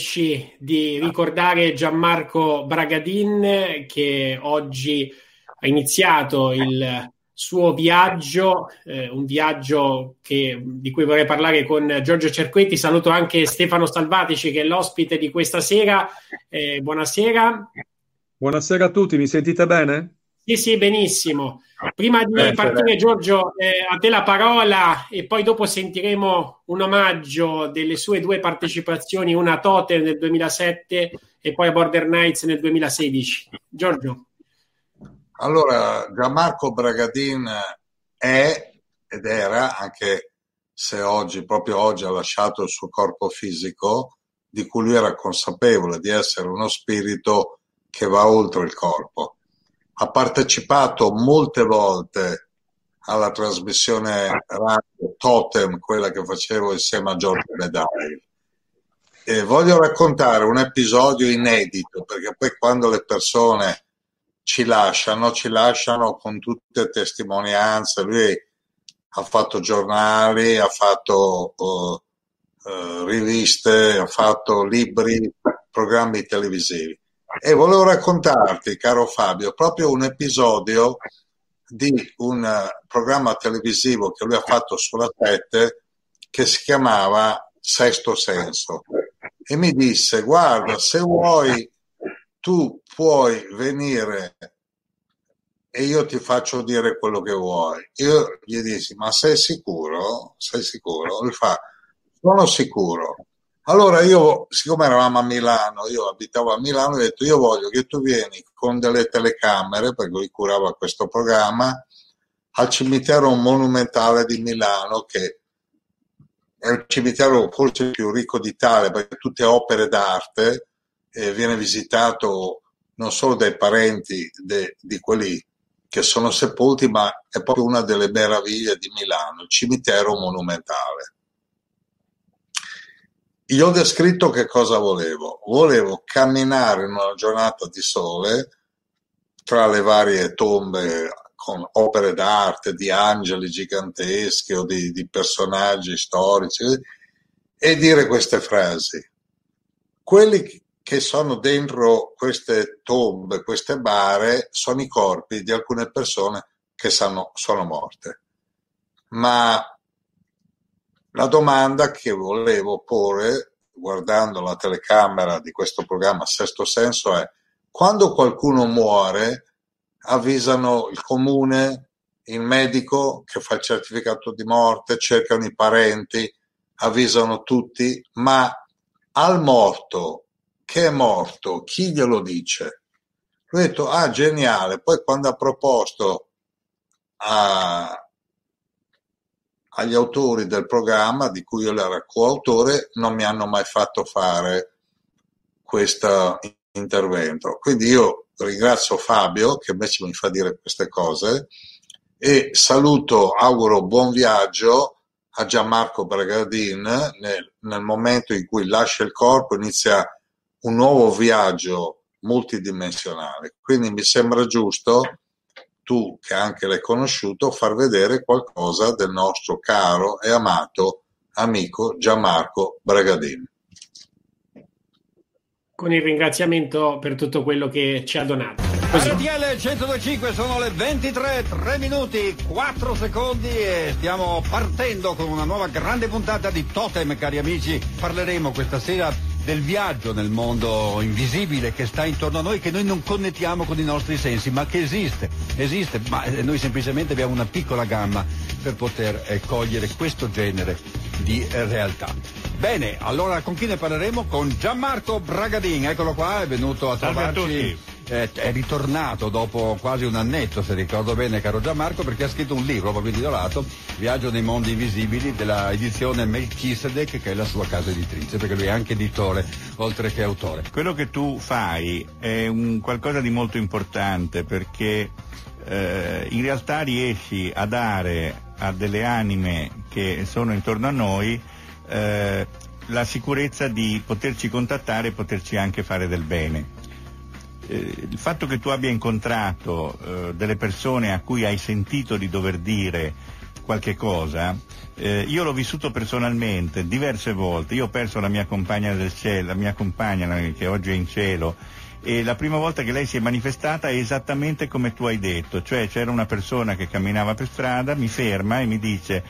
permetteteci di ricordare Gianmarco Bragadin che oggi ha iniziato il suo viaggio, eh, un viaggio che, di cui vorrei parlare con Giorgio Cerquetti. Saluto anche Stefano Salvatici che è l'ospite di questa sera. Eh, buonasera. Buonasera a tutti, mi sentite bene? Sì, sì, benissimo. Prima di eh, partire, Giorgio, eh, a te la parola e poi dopo sentiremo un omaggio delle sue due partecipazioni, una a Totem nel 2007 e poi a Border Knights nel 2016. Giorgio. Allora, Gianmarco Bragadin è ed era, anche se oggi, proprio oggi, ha lasciato il suo corpo fisico, di cui lui era consapevole di essere uno spirito che va oltre il corpo ha partecipato molte volte alla trasmissione radio Totem, quella che facevo insieme a Giorgio Medai. E voglio raccontare un episodio inedito, perché poi quando le persone ci lasciano, ci lasciano con tutte testimonianze. Lui ha fatto giornali, ha fatto uh, uh, riviste, ha fatto libri, programmi televisivi. E volevo raccontarti, caro Fabio, proprio un episodio di un eh, programma televisivo che lui ha fatto sulla 7 che si chiamava Sesto Senso. E mi disse, guarda, se vuoi, tu puoi venire e io ti faccio dire quello che vuoi. Io gli dissi, ma sei sicuro? Sei sicuro? Lui fa, sono sicuro. Allora io, siccome eravamo a Milano, io abitavo a Milano, ho detto io voglio che tu vieni con delle telecamere, perché lui curava questo programma, al cimitero monumentale di Milano, che è il cimitero forse più ricco d'Italia, perché tutte opere d'arte, eh, viene visitato non solo dai parenti de, di quelli che sono sepolti, ma è proprio una delle meraviglie di Milano, il cimitero monumentale. Io ho descritto che cosa volevo. Volevo camminare in una giornata di sole tra le varie tombe con opere d'arte, di angeli giganteschi o di, di personaggi storici e dire queste frasi. Quelli che sono dentro queste tombe, queste bare, sono i corpi di alcune persone che sanno, sono morte. Ma la domanda che volevo porre guardando la telecamera di questo programma Sesto Senso è quando qualcuno muore avvisano il comune, il medico che fa il certificato di morte, cercano i parenti, avvisano tutti, ma al morto che è morto, chi glielo dice? Lui ha detto, ah geniale, poi quando ha proposto a, agli autori del programma di cui io ero coautore non mi hanno mai fatto fare questo intervento. Quindi io ringrazio Fabio che invece mi fa dire queste cose e saluto, auguro buon viaggio a Gianmarco Bragadin nel, nel momento in cui lascia il corpo inizia un nuovo viaggio multidimensionale. Quindi mi sembra giusto, tu che anche l'hai conosciuto, far vedere qualcosa del nostro caro e amato amico Gianmarco Bragadin. Con il ringraziamento per tutto quello che ci ha donato. Così. RTL 1025 sono le 23, 3 minuti, 4 secondi e stiamo partendo con una nuova grande puntata di Totem, cari amici. Parleremo questa sera del viaggio nel mondo invisibile che sta intorno a noi, che noi non connettiamo con i nostri sensi, ma che esiste, esiste, ma eh, noi semplicemente abbiamo una piccola gamma per poter eh, cogliere questo genere di eh, realtà. Bene, allora con chi ne parleremo? Con Gianmarco Bragadin, eccolo qua, è venuto a trovarci eh, è ritornato dopo quasi un annetto, se ricordo bene, caro Gianmarco, perché ha scritto un libro proprio intitolato Viaggio nei mondi invisibili della edizione Melchizedek, che è la sua casa editrice, perché lui è anche editore, oltre che autore. Quello che tu fai è un qualcosa di molto importante perché eh, in realtà riesci a dare a delle anime che sono intorno a noi eh, la sicurezza di poterci contattare e poterci anche fare del bene il fatto che tu abbia incontrato eh, delle persone a cui hai sentito di dover dire qualche cosa, eh, io l'ho vissuto personalmente diverse volte, io ho perso la mia compagna del cielo, la mia compagna che oggi è in cielo, e la prima volta che lei si è manifestata è esattamente come tu hai detto, cioè c'era una persona che camminava per strada, mi ferma e mi dice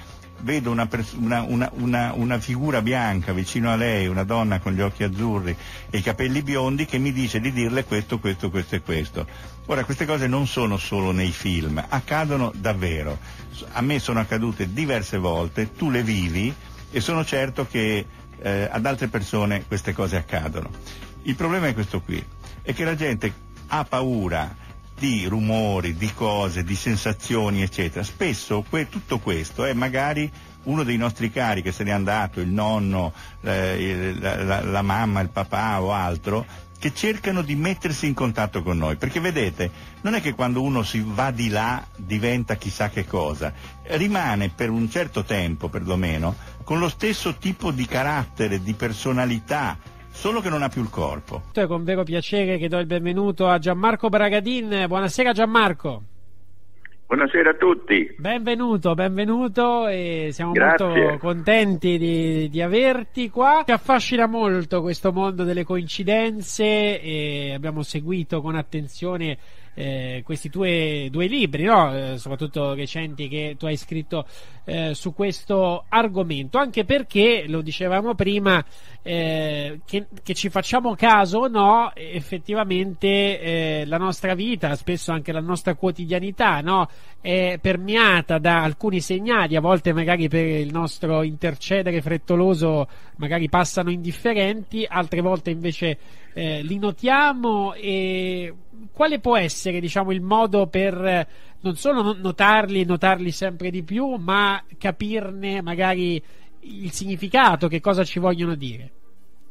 vedo una, una, una, una, figura bianca vicino a lei, una donna con gli occhi azzurri e i capelli biondi che mi dice di dirle questo, questo, questo e questo. Ora, queste cose non sono solo nei film, accadono davvero. A me sono accadute diverse volte, tu le vivi e sono certo che eh, ad altre persone queste cose accadono. Il problema è questo qui, è che la gente ha paura di rumori, di cose, di sensazioni, eccetera. Spesso que- tutto questo è magari uno dei nostri cari che se n'è andato, il nonno, eh, la, la, la mamma, il papà o altro, che cercano di mettersi in contatto con noi. Perché vedete, non è che quando uno si va di là diventa chissà che cosa, rimane per un certo tempo perlomeno con lo stesso tipo di carattere, di personalità, solo che non ha più il corpo. È con vero piacere che do il benvenuto a Gianmarco Bragadin. Buonasera Gianmarco. Buonasera a tutti. Benvenuto, benvenuto e siamo Grazie. molto contenti di, di, averti qua. Ci affascina molto questo mondo delle coincidenze e abbiamo seguito con attenzione eh, questi tue due libri, no? eh, soprattutto recenti che tu hai scritto eh, su questo argomento, anche perché, lo dicevamo prima, eh, che, che, ci facciamo caso o no, effettivamente eh, la nostra vita, spesso anche la nostra quotidianità, no? è permeata da alcuni segnali, a volte magari per il nostro intercedere frettoloso magari passano indifferenti, altre volte invece eh, li notiamo e quale può essere diciamo, il modo per non solo notarli notarli sempre di più, ma capirne magari il significato, che cosa ci vogliono dire?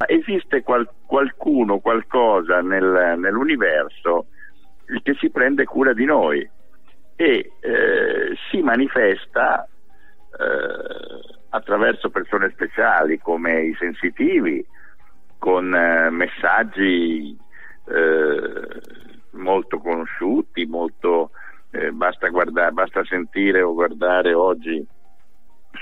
Esiste qual- qualcuno, qualcosa nel, nell'universo che si prende cura di noi e eh, si manifesta eh, attraverso persone speciali come i sensitivi, con eh, messaggi eh, molto conosciuti, molto, eh, basta, guardare, basta sentire o guardare oggi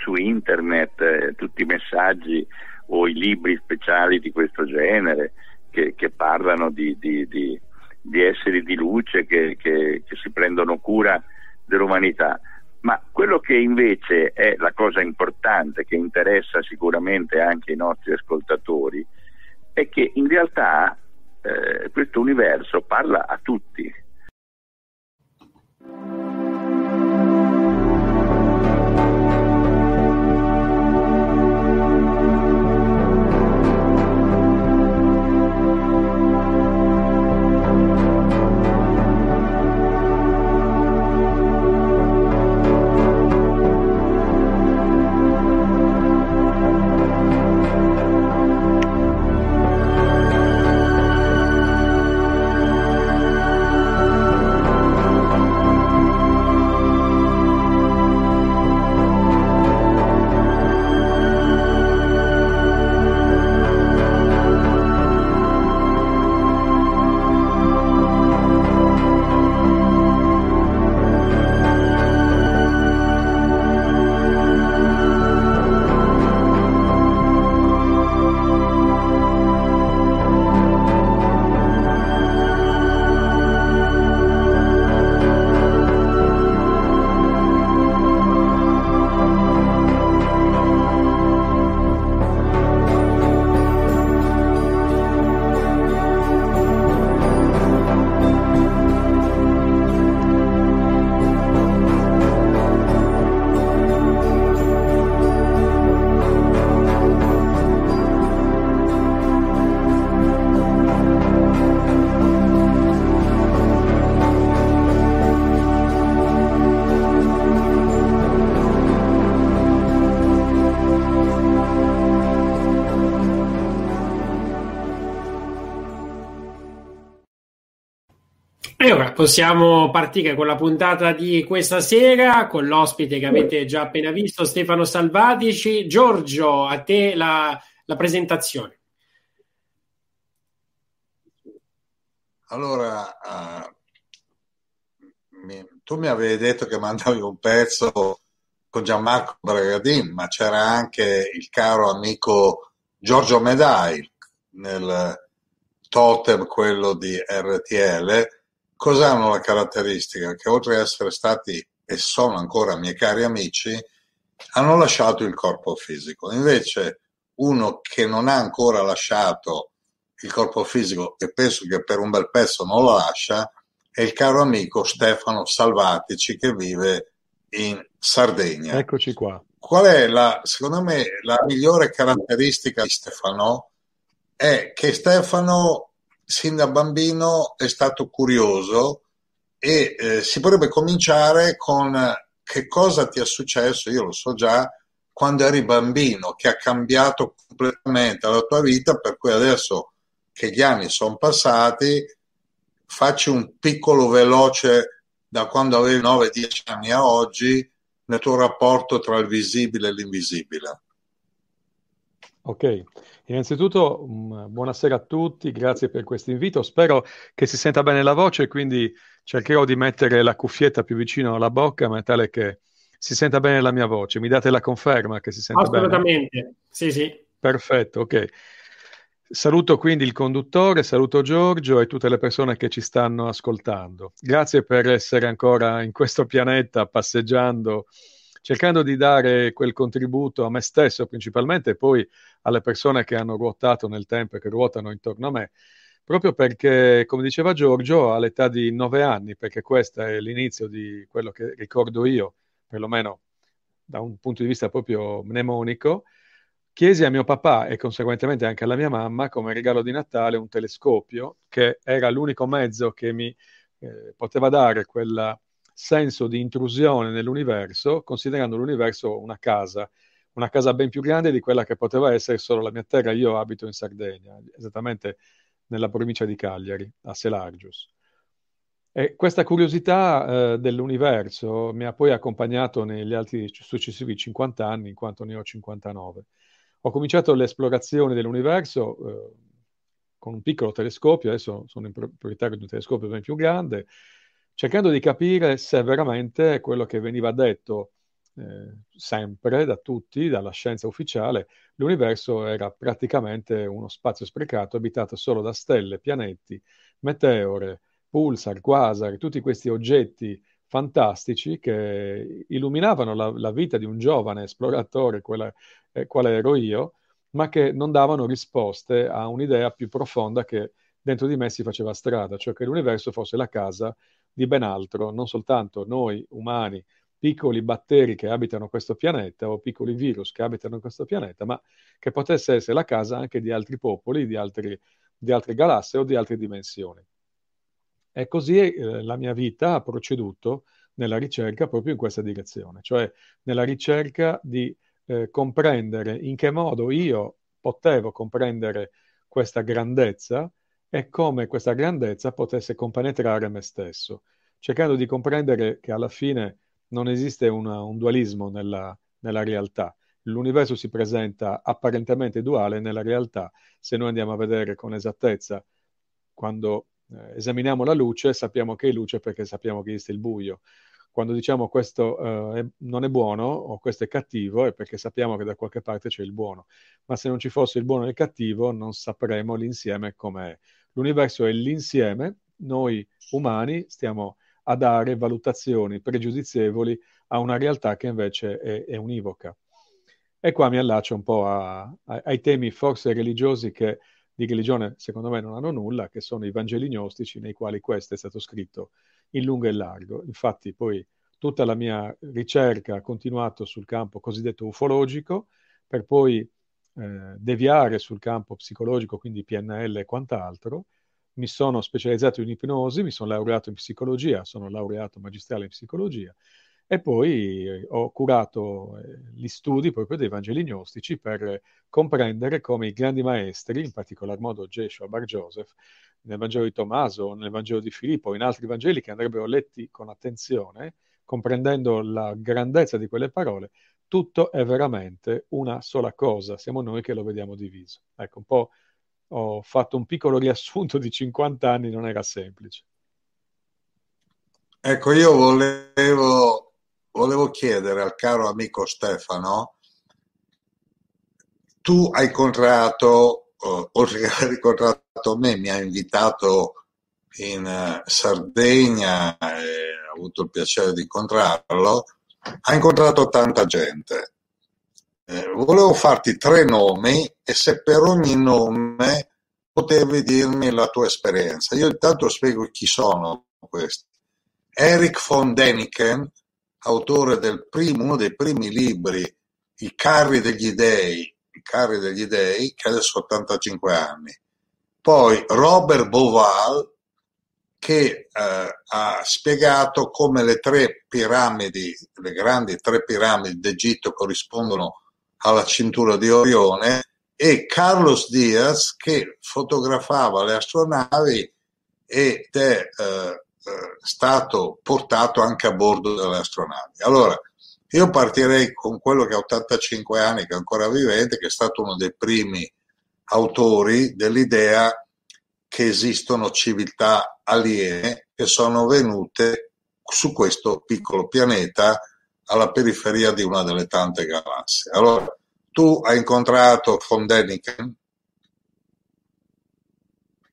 su internet eh, tutti i messaggi o i libri speciali di questo genere che, che parlano di, di, di, di, esseri di luce che, che, che si prendono cura dell'umanità. Ma quello che invece è la cosa importante che interessa sicuramente anche i nostri ascoltatori è che in realtà eh, questo universo parla a tutti. Possiamo partire con la puntata di questa sera con l'ospite che avete già appena visto, Stefano Salvatici. Giorgio, a te la, la presentazione. Allora, uh, mi, tu mi avevi detto che mandavi un pezzo con Gianmarco Bragadin, ma c'era anche il caro amico Giorgio Medai nel totem, quello di RTL cosa hanno la caratteristica che oltre ad essere stati e sono ancora miei cari amici, hanno lasciato il corpo fisico. Invece uno che non ha ancora lasciato il corpo fisico e penso che per un bel pezzo non lo lascia è il caro amico Stefano Salvatici che vive in Sardegna. Eccoci qua. Qual è la, secondo me, la migliore caratteristica di Stefano? È che Stefano sin da bambino è stato curioso e eh, si potrebbe cominciare con che cosa ti è successo, io lo so già, quando eri bambino, che ha cambiato completamente la tua vita, per cui adesso che gli anni sono passati, facci un piccolo veloce da quando avevi 9-10 anni a oggi nel tuo rapporto tra il visibile e l'invisibile. Ok, innanzitutto um, buonasera a tutti, grazie per questo invito. Spero che si senta bene la voce, quindi cercherò di mettere la cuffietta più vicino alla bocca, in modo tale che si senta bene la mia voce. Mi date la conferma che si sente Assolutamente. bene? Assolutamente, sì, sì. Perfetto, ok. Saluto quindi il conduttore, saluto Giorgio e tutte le persone che ci stanno ascoltando. Grazie per essere ancora in questo pianeta passeggiando cercando di dare quel contributo a me stesso principalmente e poi alle persone che hanno ruotato nel tempo e che ruotano intorno a me, proprio perché, come diceva Giorgio, all'età di nove anni, perché questo è l'inizio di quello che ricordo io, perlomeno da un punto di vista proprio mnemonico, chiesi a mio papà e conseguentemente anche alla mia mamma come regalo di Natale un telescopio che era l'unico mezzo che mi eh, poteva dare quella senso di intrusione nell'universo, considerando l'universo una casa, una casa ben più grande di quella che poteva essere solo la mia terra. Io abito in Sardegna, esattamente nella provincia di Cagliari, a Selargius. E questa curiosità eh, dell'universo mi ha poi accompagnato negli altri successivi 50 anni, in quanto ne ho 59. Ho cominciato l'esplorazione dell'universo eh, con un piccolo telescopio, adesso sono proprietario di un telescopio ben più grande, cercando di capire se veramente quello che veniva detto eh, sempre da tutti, dalla scienza ufficiale, l'universo era praticamente uno spazio sprecato abitato solo da stelle, pianeti, meteore, pulsar, quasar, tutti questi oggetti fantastici che illuminavano la, la vita di un giovane esploratore, quella, eh, quale ero io, ma che non davano risposte a un'idea più profonda che dentro di me si faceva strada, cioè che l'universo fosse la casa di ben altro, non soltanto noi umani, piccoli batteri che abitano questo pianeta o piccoli virus che abitano questo pianeta, ma che potesse essere la casa anche di altri popoli, di, altri, di altre galassie o di altre dimensioni. E così eh, la mia vita ha proceduto nella ricerca proprio in questa direzione, cioè nella ricerca di eh, comprendere in che modo io potevo comprendere questa grandezza e come questa grandezza potesse compenetrare me stesso, cercando di comprendere che alla fine non esiste una, un dualismo nella, nella realtà. L'universo si presenta apparentemente duale nella realtà. Se noi andiamo a vedere con esattezza, quando eh, esaminiamo la luce, sappiamo che è luce perché sappiamo che esiste il buio. Quando diciamo questo eh, non è buono o questo è cattivo, è perché sappiamo che da qualche parte c'è il buono. Ma se non ci fosse il buono e il cattivo, non sapremo l'insieme com'è. L'universo è l'insieme, noi umani stiamo a dare valutazioni pregiudizievoli a una realtà che invece è, è univoca. E qua mi allaccio un po' a, a, ai temi forse religiosi che di religione secondo me non hanno nulla, che sono i Vangeli gnostici nei quali questo è stato scritto in lungo e largo. Infatti poi tutta la mia ricerca ha continuato sul campo cosiddetto ufologico, per poi eh, deviare sul campo psicologico, quindi PNL e quant'altro. Mi sono specializzato in ipnosi, mi sono laureato in psicologia, sono laureato magistrale in psicologia e poi eh, ho curato eh, gli studi proprio dei Vangeli gnostici per comprendere come i grandi maestri, in particolar modo Jeshua Bar Joseph, nel Vangelo di Tommaso, nel Vangelo di Filippo, in altri Vangeli che andrebbero letti con attenzione, comprendendo la grandezza di quelle parole, tutto è veramente una sola cosa, siamo noi che lo vediamo diviso. Ecco, un po' ho fatto un piccolo riassunto di 50 anni, non era semplice. Ecco, io volevo, volevo chiedere al caro amico Stefano, tu hai incontrato, uh, oltre che aver incontrato me, mi ha invitato in uh, Sardegna e ho avuto il piacere di incontrarlo, ha incontrato tanta gente. Eh, volevo farti tre nomi e se per ogni nome potevi dirmi la tua esperienza. Io intanto spiego chi sono questi. Eric von Däniken, autore del primo, uno dei primi libri, I carri degli dei, I carri degli dei, che adesso ha 85 anni. Poi Robert Boval, che eh, ha spiegato come le tre piramidi, le grandi tre piramidi d'Egitto corrispondono alla cintura di Orione, e Carlos Diaz che fotografava le astronavi ed è eh, eh, stato portato anche a bordo delle astronavi. Allora, io partirei con quello che ha 85 anni, che è ancora vivente, che è stato uno dei primi autori dell'idea che esistono civiltà aliene che sono venute su questo piccolo pianeta alla periferia di una delle tante galassie. Allora, tu hai incontrato von Däniken?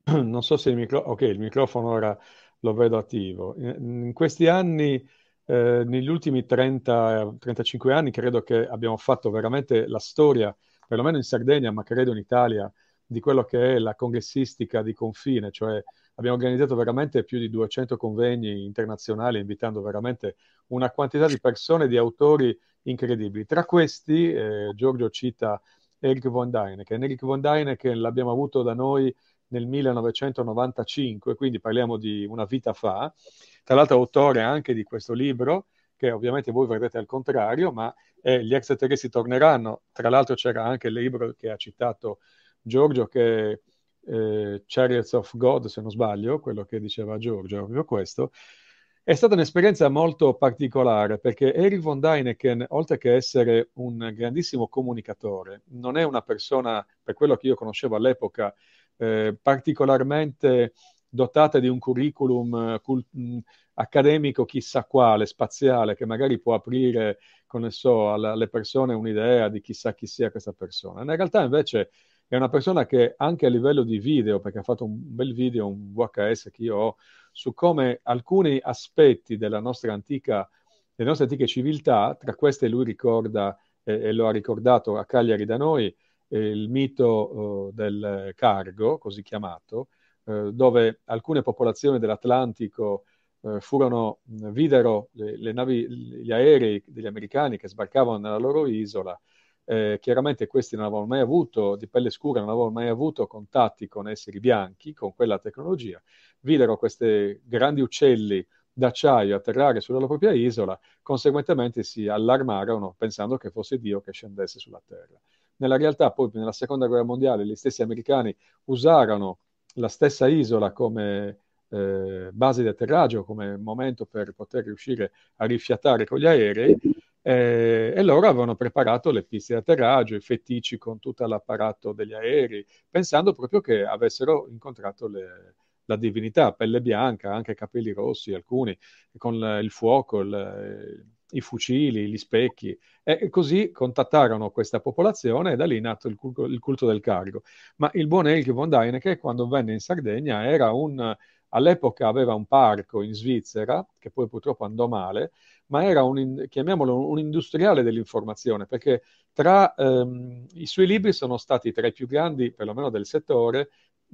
Non so se il, micro... okay, il microfono ora lo vedo attivo. In, in questi anni, eh, negli ultimi 30-35 anni, credo che abbiamo fatto veramente la storia, perlomeno in Sardegna, ma credo in Italia, di quello che è la congressistica di confine, cioè abbiamo organizzato veramente più di 200 convegni internazionali, invitando veramente una quantità di persone, di autori incredibili. Tra questi, eh, Giorgio cita Eric von Däniken. Eric von Däniken l'abbiamo avuto da noi nel 1995, quindi parliamo di una vita fa. Tra l'altro autore anche di questo libro, che ovviamente voi vedrete al contrario, ma eh, gli extraterrestri torneranno. Tra l'altro c'era anche il libro che ha citato Giorgio, che eh, Chariots of God, se non sbaglio, quello che diceva Giorgio, proprio questo. È stata un'esperienza molto particolare perché Eric von Däniken, oltre che essere un grandissimo comunicatore, non è una persona, per quello che io conoscevo all'epoca, eh, particolarmente dotata di un curriculum eh, cult- accademico chissà quale, spaziale, che magari può aprire, come so, alle persone un'idea di chissà chi sia questa persona. In realtà invece è una persona che anche a livello di video, perché ha fatto un bel video, un VHS che io ho, su come alcuni aspetti della nostra antica, delle nostre antiche civiltà, tra queste lui ricorda, eh, e lo ha ricordato a Cagliari da noi, eh, il mito eh, del cargo, così chiamato, eh, dove alcune popolazioni dell'Atlantico eh, furono, videro le, le navi, gli aerei degli americani che sbarcavano nella loro isola eh, chiaramente questi non avevano mai avuto, di pelle scura, non avevano mai avuto contatti con esseri bianchi, con quella tecnologia, videro questi grandi uccelli d'acciaio atterrare sulla propria isola, conseguentemente si allarmarono pensando che fosse Dio che scendesse sulla terra. Nella realtà poi nella seconda guerra mondiale gli stessi americani usarono la stessa isola come eh, base di atterraggio, come momento per poter riuscire a rifiatare con gli aerei eh, e loro avevano preparato le piste di atterraggio, i fetici con tutto l'apparato degli aerei, pensando proprio che avessero incontrato le, la divinità, pelle bianca, anche capelli rossi, alcuni, con il fuoco, il, i fucili, gli specchi, e così contattarono questa popolazione e da lì è nato il culto, il culto del carico. Ma il buon Elke von Däniken, quando venne in Sardegna, era un, all'epoca aveva un parco in Svizzera, che poi purtroppo andò male, ma era un, chiamiamolo un industriale dell'informazione, perché tra ehm, i suoi libri sono stati tra i più grandi, perlomeno del settore,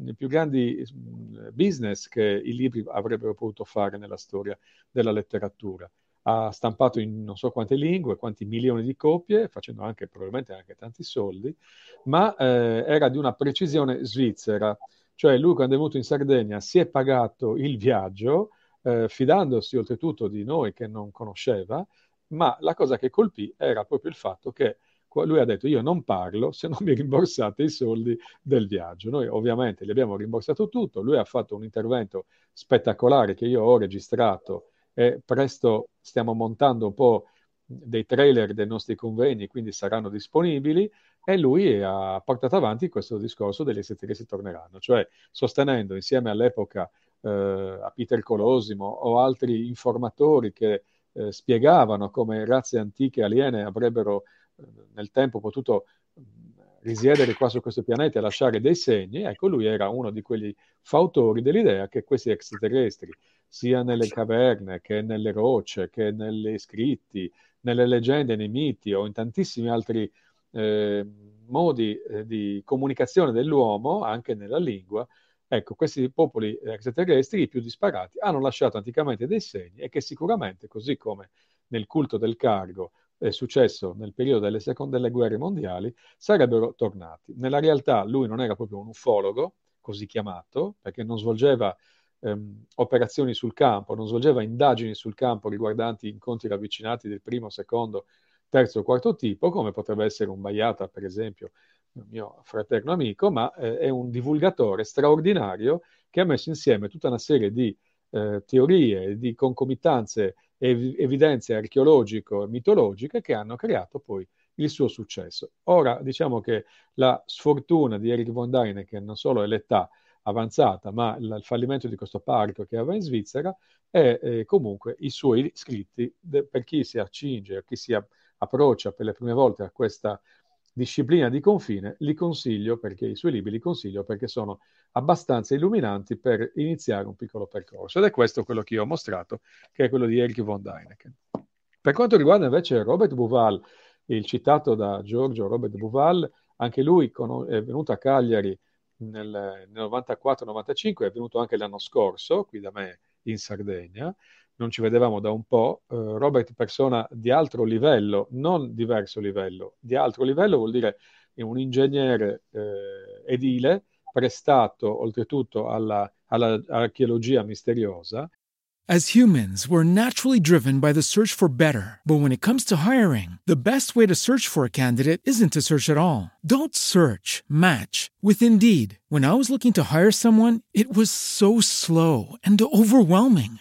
i più grandi mm, business che i libri avrebbero potuto fare nella storia della letteratura. Ha stampato in non so quante lingue, quanti milioni di copie, facendo anche probabilmente anche tanti soldi, ma eh, era di una precisione svizzera. Cioè lui quando è venuto in Sardegna si è pagato il viaggio, eh, fidandosi oltretutto di noi che non conosceva, ma la cosa che colpì era proprio il fatto che lui ha detto io non parlo se non mi rimborsate i soldi del viaggio. Noi ovviamente gli abbiamo rimborsato tutto, lui ha fatto un intervento spettacolare che io ho registrato e presto stiamo montando un po' dei trailer dei nostri convegni, quindi saranno disponibili e lui ha portato avanti questo discorso delle settimane che si torneranno, cioè sostenendo insieme all'epoca eh, a Peter Colosimo o altri informatori che eh, spiegavano come razze antiche aliene avrebbero eh, nel tempo potuto risiedere qua su questo pianeta e lasciare dei segni, ecco lui era uno di quegli fautori dell'idea che questi extraterrestri, sia nelle caverne che nelle rocce, che negli scritti, nelle leggende, nei miti o in tantissimi altri eh, modi di comunicazione dell'uomo, anche nella lingua, ecco, questi popoli extraterrestri, i più disparati, hanno lasciato anticamente dei segni e che sicuramente, così come nel culto del cargo è successo nel periodo delle seconde delle guerre mondiali, sarebbero tornati. Nella realtà lui non era proprio un ufologo, così chiamato, perché non svolgeva ehm, operazioni sul campo, non svolgeva indagini sul campo riguardanti incontri ravvicinati del primo, secondo, terzo o quarto tipo, come potrebbe essere un Baiata, per esempio, mio fraterno amico, ma eh, è un divulgatore straordinario che ha messo insieme tutta una serie di eh, teorie, di concomitanze e evidenze archeologico-mitologiche che hanno creato poi il suo successo. Ora diciamo che la sfortuna di Eric von Däniken non solo è l'età avanzata, ma il, il fallimento di questo parco che aveva in Svizzera e eh, comunque i suoi scritti de, per chi si accinge, chi si approccia per le prime volte a questa disciplina di confine, li consiglio perché i suoi libri li consiglio perché sono abbastanza illuminanti per iniziare un piccolo percorso. Ed è questo quello che io ho mostrato, che è quello di Erich von Däniken. Per quanto riguarda invece Robert Buval, il citato da Giorgio Robert Buval, anche lui è venuto a Cagliari nel, nel 94-95, è venuto anche l'anno scorso, qui da me in Sardegna, non ci vedevamo da un po', eh, Robert persona di altro livello, non diverso livello, di altro livello vuol dire un ingegnere eh, edile prestato oltretutto alla, alla misteriosa As humans, we're naturally driven by the search for better. But when it comes to hiring, the best way to search for a candidate isn't to search at all. Don't search, match with Indeed. When I was looking to hire someone, it was so slow and overwhelming.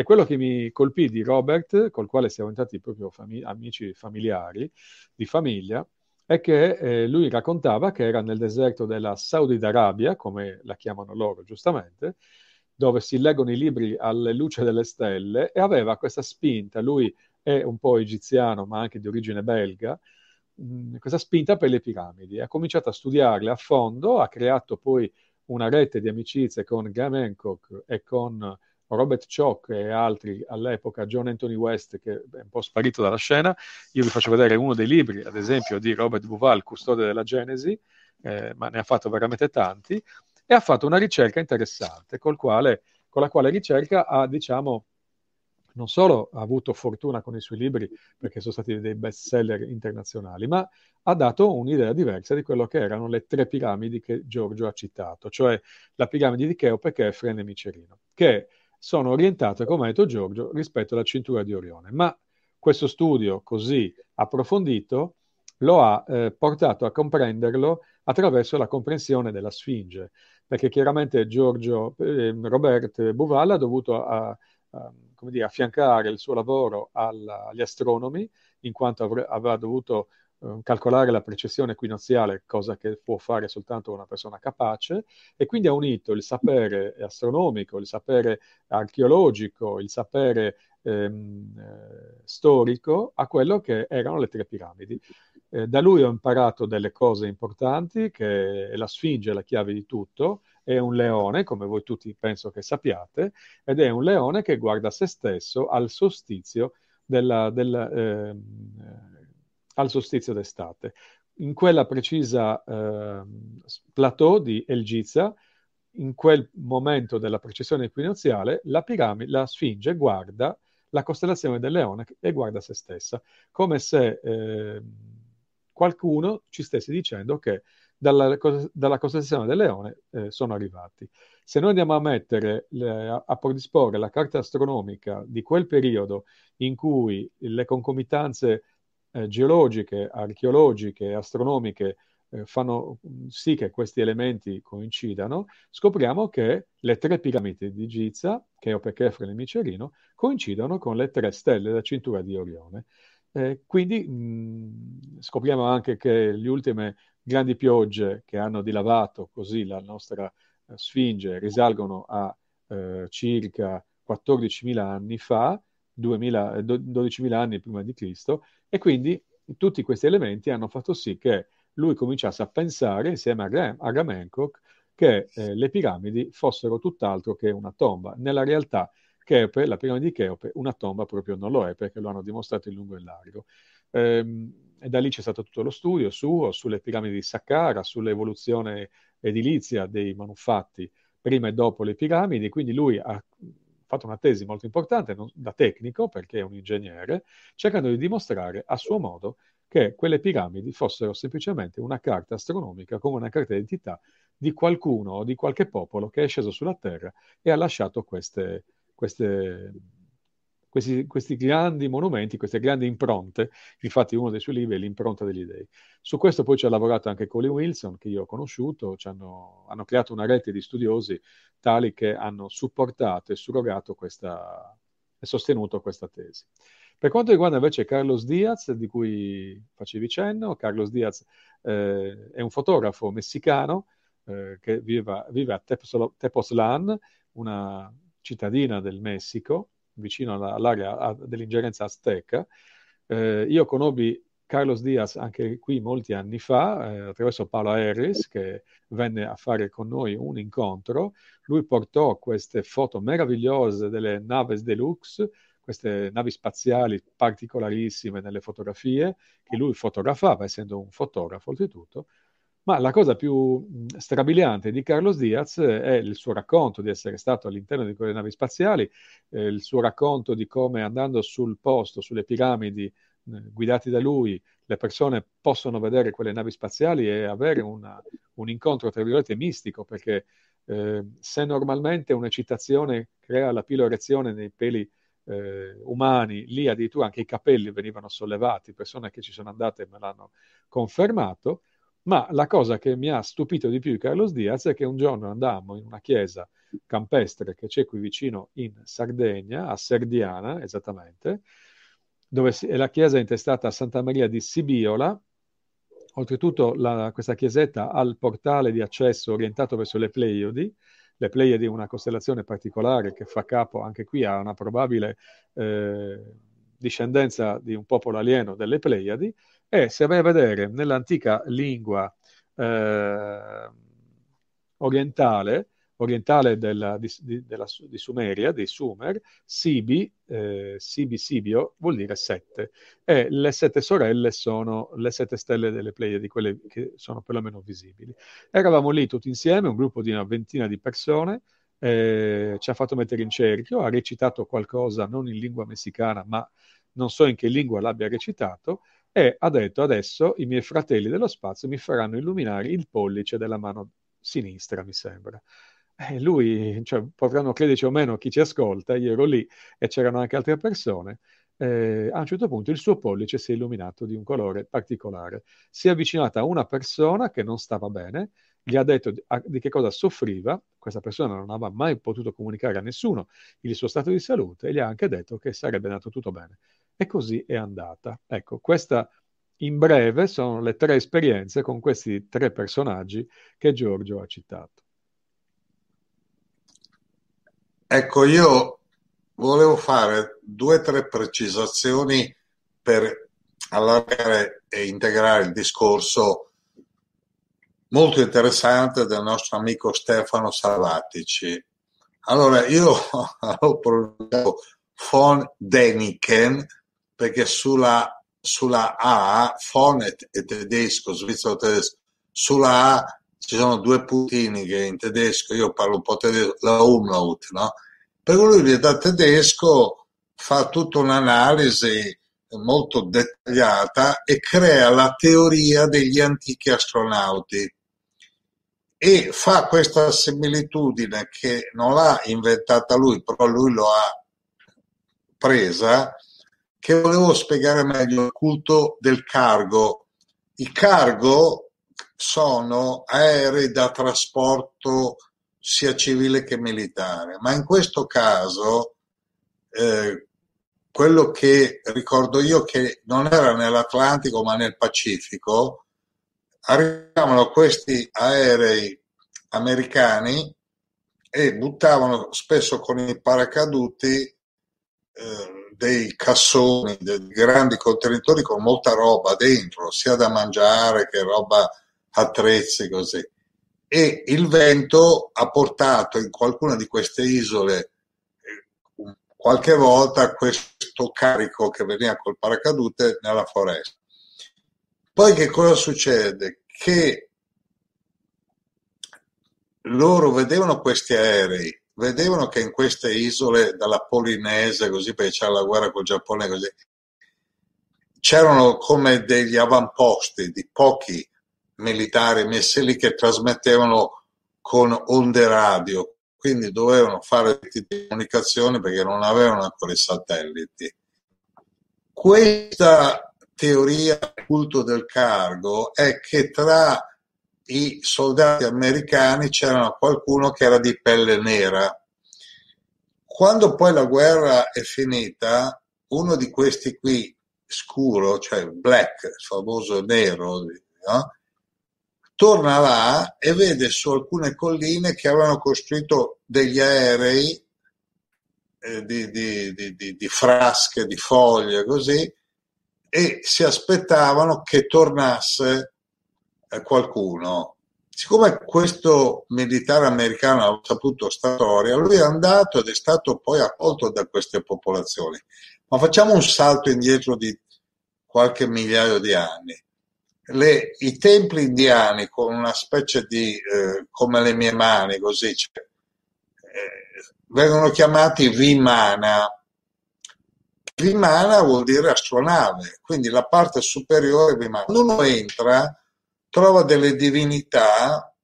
E quello che mi colpì di Robert, col quale siamo diventati proprio fami- amici familiari, di famiglia, è che eh, lui raccontava che era nel deserto della Saudi Arabia, come la chiamano loro giustamente, dove si leggono i libri alle luce delle stelle, e aveva questa spinta. Lui è un po' egiziano, ma anche di origine belga, mh, questa spinta per le piramidi. Ha cominciato a studiarle a fondo, ha creato poi una rete di amicizie con Graham Hancock e con Robert Chock e altri all'epoca, John Anthony West, che è un po' sparito dalla scena. Io vi faccio vedere uno dei libri, ad esempio, di Robert Buval, Custode della Genesi, eh, ma ne ha fatto veramente tanti, e ha fatto una ricerca interessante, quale, con la quale ricerca ha, diciamo, non solo ha avuto fortuna con i suoi libri, perché sono stati dei best seller internazionali, ma ha dato un'idea diversa di quello che erano le tre piramidi che Giorgio ha citato, cioè la piramide di Cheope, Kefren e Micerino, che sono orientate, come ha detto Giorgio, rispetto alla cintura di Orione. Ma questo studio così approfondito lo ha eh, portato a comprenderlo attraverso la comprensione della Sfinge, perché chiaramente Giorgio eh, Robert Buval ha dovuto a, a, dire, affiancare il suo lavoro alla, agli astronomi, in quanto avre, aveva dovuto calcolare la precessione equinoziale, cosa che può fare soltanto una persona capace, e quindi ha unito il sapere astronomico, il sapere archeologico, il sapere ehm, eh, storico a quello che erano le tre piramidi. Eh, da lui ho imparato delle cose importanti, che la Sfinge è la chiave di tutto, è un leone, come voi tutti penso che sappiate, ed è un leone che guarda se stesso al solstizio, della, della, eh, al solstizio d'estate. In quella precisa eh, plateau di El Giza, in quel momento della precessione equinoziale, la piramide, la Sfinge guarda la costellazione del leone e guarda se stessa, come se eh, qualcuno ci stesse dicendo che dalla, dalla costellazione del leone eh, sono arrivati. Se noi andiamo a mettere, le, a, a predisporre la carta astronomica di quel periodo in cui le concomitanze eh, geologiche, archeologiche, astronomiche eh, fanno sì che questi elementi coincidano, scopriamo che le tre piramidi di Giza, Cheope, Kefren e Micerino, coincidono con le tre stelle della cintura di Orione. Eh, quindi mh, scopriamo anche che le ultime grandi piogge che hanno dilavato così la nostra eh, Sfinge risalgono a eh, circa 14.000 anni fa, 2000, 12.000 anni prima di Cristo, e quindi tutti questi elementi hanno fatto sì che lui cominciasse a pensare, insieme a, Graham, a Graham Hancock, che eh, le piramidi fossero tutt'altro che una tomba. Nella realtà, Cheope, la piramide di Cheope, una tomba proprio non lo è, perché lo hanno dimostrato in lungo e in largo. Ehm, e da lì c'è stato tutto lo studio suo, sulle piramidi di Saqqara, sull'evoluzione edilizia dei manufatti prima e dopo le piramidi, quindi lui ha fatto una tesi molto importante non, da tecnico, perché è un ingegnere, cercando di dimostrare a suo modo che quelle piramidi fossero semplicemente una carta astronomica come una carta d'identità di qualcuno o di qualche popolo che è sceso sulla Terra e ha lasciato queste, queste, questi, questi, grandi monumenti, queste grandi impronte. Infatti uno dei suoi libri è l'impronta degli dei. Su questo poi ci ha lavorato anche Colin Wilson, che io ho conosciuto, hanno, hanno, creato una rete di studiosi tali che hanno supportato e surrogato questa, e sostenuto questa tesi. Per quanto riguarda invece Carlos Diaz, di cui facevi cenno, Carlos Diaz eh, è un fotografo messicano eh, che vive, vive a Tepozlan, una cittadina del Messico, vicino alla, all'area dell'ingerenza azteca. Eh, io conobbi Carlos Diaz anche qui molti anni fa, eh, attraverso Paolo Harris, che venne a fare con noi un incontro. Lui portò queste foto meravigliose delle naves deluxe queste navi spaziali particolarissime nelle fotografie che lui fotografava, essendo un fotografo oltretutto. Ma la cosa più strabiliante di Carlos Diaz è il suo racconto di essere stato all'interno di quelle navi spaziali, eh, il suo racconto di come andando sul posto, sulle piramidi, eh, guidati da lui, le persone possono vedere quelle navi spaziali e avere una, un incontro, tra virgolette, mistico, perché eh, se normalmente un'eccitazione crea la pilorezione nei peli eh, umani, lì addirittura anche i capelli venivano sollevati, persone che ci sono andate me l'hanno confermato, ma la cosa che mi ha stupito di più di Carlos Diaz è che un giorno andammo in una chiesa campestre che c'è qui vicino in Sardegna, a Serdiana esattamente, dove è la chiesa intestata a Santa Maria di Sibiola, oltretutto la, questa chiesetta ha il portale di accesso orientato verso le Pleiadi, le Pleiadi una costellazione particolare che fa capo anche qui a una probabile eh, discendenza di un popolo alieno delle Pleiadi, e se vai a vedere nell'antica lingua eh, orientale, orientale della, di, di, della, di, Sumeria, dei Sumer, Sibi, eh, Sibi Sibio vuol dire sette e le sette sorelle sono le sette stelle delle Pleiadi, quelle che sono perlomeno visibili. Eravamo lì tutti insieme, un gruppo di una ventina di persone, eh, ci ha fatto mettere in cerchio, ha recitato qualcosa non in lingua messicana, ma non so in che lingua l'abbia recitato, e ha detto adesso i miei fratelli dello spazio mi faranno illuminare il pollice della mano sinistra, mi sembra eh, lui, cioè, potranno crederci o meno chi ci ascolta, io ero lì e c'erano anche altre persone, eh, a un certo punto il suo pollice si è illuminato di un colore particolare. Si è avvicinata a una persona che non stava bene, gli ha detto di, a, di che cosa soffriva, questa persona non aveva mai potuto comunicare a nessuno il suo stato di salute e gli ha anche detto che sarebbe andato tutto bene. E così è andata. Ecco, questa in breve sono le tre esperienze con questi tre personaggi che Giorgio ha citato. Ecco, io volevo fare due o tre precisazioni per allargare e integrare il discorso molto interessante del nostro amico Stefano Salvatici. Allora, io ho pronunciato von Deniken perché sulla, sulla A, von è, tedesco, svizzero tedesco, sulla A ci sono due puntini che in tedesco, io parlo un po' tedesco, la umlaut, no? Per lui da tedesco fa tutta un'analisi molto dettagliata e crea la teoria degli antichi astronauti e fa questa similitudine che non l'ha inventata lui, però lui lo ha presa, che volevo spiegare meglio il culto del cargo. I cargo sono aerei da trasporto sia civile che militare, ma in questo caso eh, quello che ricordo io che non era nell'Atlantico ma nel Pacifico, arrivavano questi aerei americani e buttavano spesso con i paracaduti eh, dei cassoni, dei grandi contenitori con molta roba dentro, sia da mangiare che roba attrezzi così e il vento ha portato in qualcuna di queste isole eh, qualche volta questo carico che veniva col paracadute nella foresta. Poi che cosa succede? Che loro vedevano questi aerei, vedevano che in queste isole, dalla Polinese, così perché c'era la guerra col Giappone, così, c'erano come degli avamposti di pochi militari messi lì che trasmettevano con onde radio, quindi dovevano fare di comunicazione perché non avevano ancora i satelliti. Questa teoria culto del cargo è che tra i soldati americani c'era qualcuno che era di pelle nera. Quando poi la guerra è finita, uno di questi qui scuro, cioè black, famoso nero, no? torna là e vede su alcune colline che avevano costruito degli aerei eh, di, di, di, di, frasche, di foglie, così, e si aspettavano che tornasse qualcuno. Siccome questo militare americano ha saputo sta storia, lui è andato ed è stato poi accolto da queste popolazioni. Ma facciamo un salto indietro di qualche migliaio di anni le, i templi indiani con una specie di, eh, come le mie mani, così, cioè, eh, vengono chiamati Vimana. Vimana vuol dire astronave, quindi la parte superiore Vimana. Quando uno entra, trova delle divinità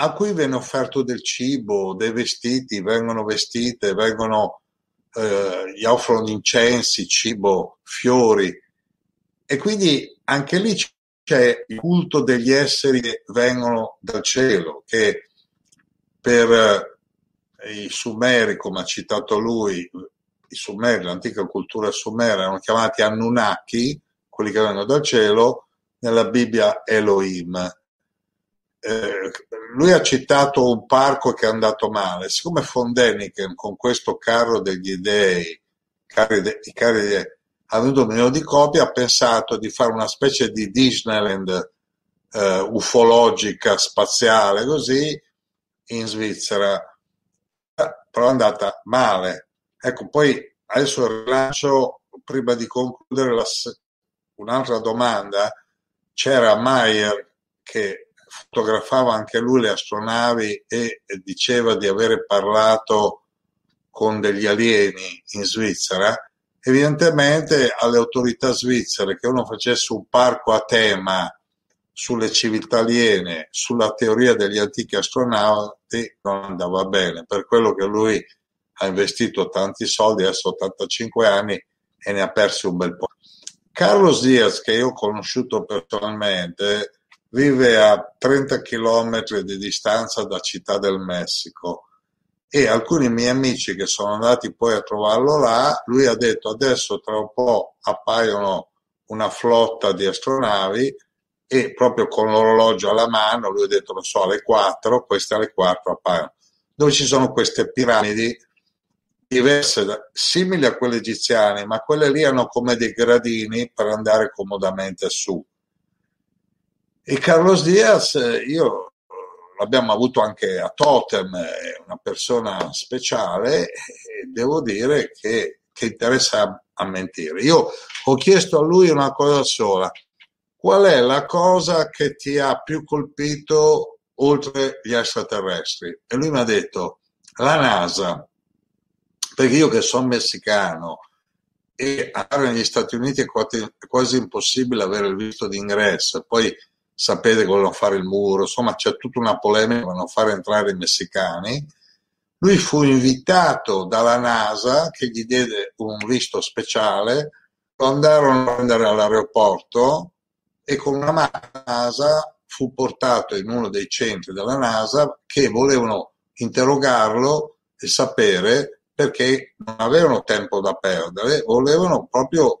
a cui viene offerto del cibo, dei vestiti, vengono vestite, vengono, eh, gli offrono incensi, cibo, fiori. E quindi anche lì c'è il culto degli esseri che vengono dal cielo, che per eh, i Sumeri, come ha citato lui, i Sumeri, l'antica cultura sumera, erano chiamati Anunnaki, quelli che vengono dal cielo, nella Bibbia Elohim. Eh, lui ha citato un parco che è andato male, siccome Fondeniken con questo carro degli dei, i carri dei ha venduto un milione di copie, ha pensato di fare una specie di Disneyland eh, ufologica, spaziale, così, in Svizzera, però è andata male. Ecco, poi adesso rilancio, prima di concludere, la, un'altra domanda. C'era Mayer che fotografava anche lui le astronavi e diceva di avere parlato con degli alieni in Svizzera evidentemente alle autorità svizzere che uno facesse un parco a tema sulle civiltà aliene, sulla teoria degli antichi astronauti, non andava bene. Per quello che lui ha investito tanti soldi, adesso 85 anni, e ne ha persi un bel po'. Carlos Diaz, che io ho conosciuto personalmente, vive a 30 km di distanza da Città del Messico. E alcuni miei amici che sono andati poi a trovarlo là, lui ha detto adesso tra un po' appaiono una flotta di astronavi e proprio con l'orologio alla mano, lui ha detto lo so alle 4, queste alle 4 appaiono, dove ci sono queste piramidi diverse, simili a quelle egiziane, ma quelle lì hanno come dei gradini per andare comodamente su. E Carlos Diaz, io l'abbiamo avuto anche a Totem, è una persona speciale e devo dire che, che interessa a, mentire. Io ho chiesto a lui una cosa sola, qual è la cosa che ti ha più colpito oltre gli extraterrestri? E lui mi ha detto la NASA perché io che sono messicano e andare negli Stati Uniti è quasi, è quasi impossibile avere il visto d'ingresso, poi sapete che vogliono fare il muro, insomma c'è tutta una polemica, vogliono fare entrare i messicani. Lui fu invitato dalla NASA che gli diede un visto speciale, lo andarono a prendere all'aeroporto e con una macchina NASA fu portato in uno dei centri della NASA che volevano interrogarlo e sapere perché non avevano tempo da perdere, volevano proprio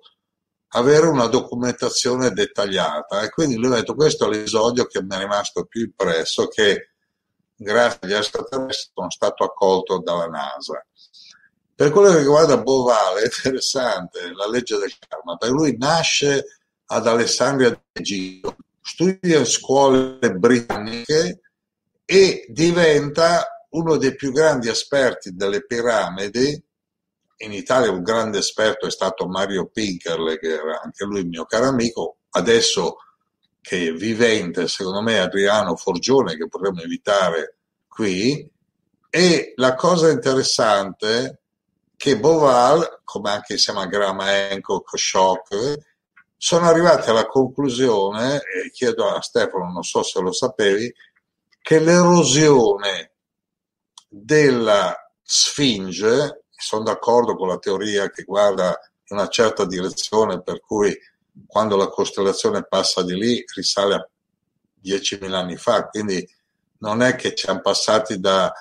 avere una documentazione dettagliata e quindi lui ha detto questo è l'episodio che mi è rimasto più impresso che grazie agli extraterrestri sono stato accolto dalla NASA. Per quello che riguarda Bovale è interessante la legge del karma, perché lui nasce ad Alessandria d'Egitto, studia scuole britanniche e diventa uno dei più grandi esperti delle piramidi, in Italia un grande esperto è stato Mario Pinkerle, che era anche lui mio caro amico, adesso che è vivente, secondo me Adriano Forgione, che potremmo invitare qui, e la cosa interessante è che Boval, come anche insieme a Graham Hancock, Shock, sono arrivati alla conclusione, e chiedo a Stefano, non so se lo sapevi, che l'erosione della Sfinge, sono d'accordo con la teoria che guarda in una certa direzione, per cui quando la costellazione passa di lì risale a 10.000 anni fa, quindi non è che siamo passati da,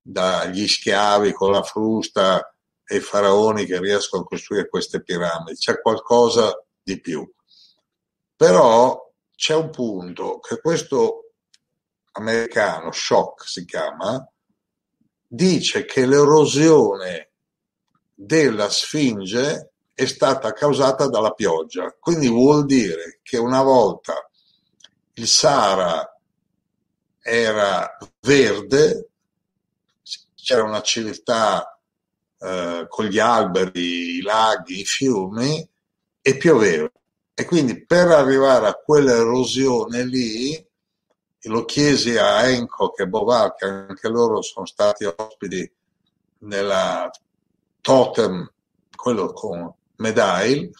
dagli schiavi con la frusta e i faraoni che riescono a costruire queste piramidi, c'è qualcosa di più. Però c'è un punto che questo americano, Shock si chiama, dice che l'erosione della Sfinge è stata causata dalla pioggia. Quindi vuol dire che una volta il Sahara era verde, c'era una civiltà eh, con gli alberi, i laghi, i fiumi e pioveva. E quindi per arrivare a quell'erosione lì lo chiesi a Enco e Boval, che anche loro sono stati ospiti nella Totem, quello con Medail,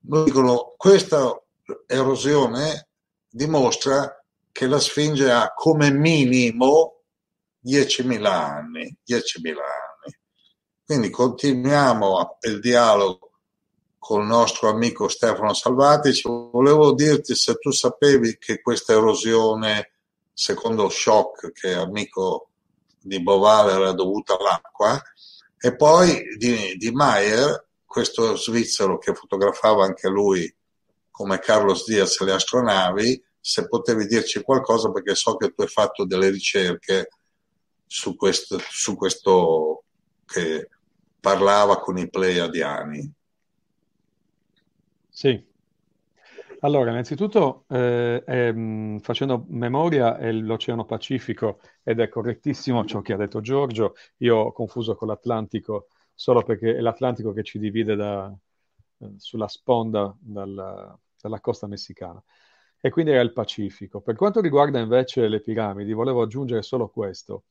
dicono questa erosione dimostra che la Sfinge ha come minimo 10.000 anni, 10.000 anni. Quindi continuiamo il dialogo con il nostro amico Stefano Salvatici. Volevo dirti se tu sapevi che questa erosione secondo Shock, che amico di Bovale, era dovuta all'acqua, e poi di, di Mayer, questo svizzero che fotografava anche lui come Carlos Diaz le astronavi, se potevi dirci qualcosa perché so che tu hai fatto delle ricerche su questo, su questo che parlava con i pleiadiani. Sì, allora, innanzitutto, eh, ehm, facendo memoria, è l'Oceano Pacifico ed è correttissimo ciò che ha detto Giorgio. Io ho confuso con l'Atlantico solo perché è l'Atlantico che ci divide da, eh, sulla sponda dalla, dalla costa messicana. E quindi era il Pacifico. Per quanto riguarda invece le piramidi, volevo aggiungere solo questo.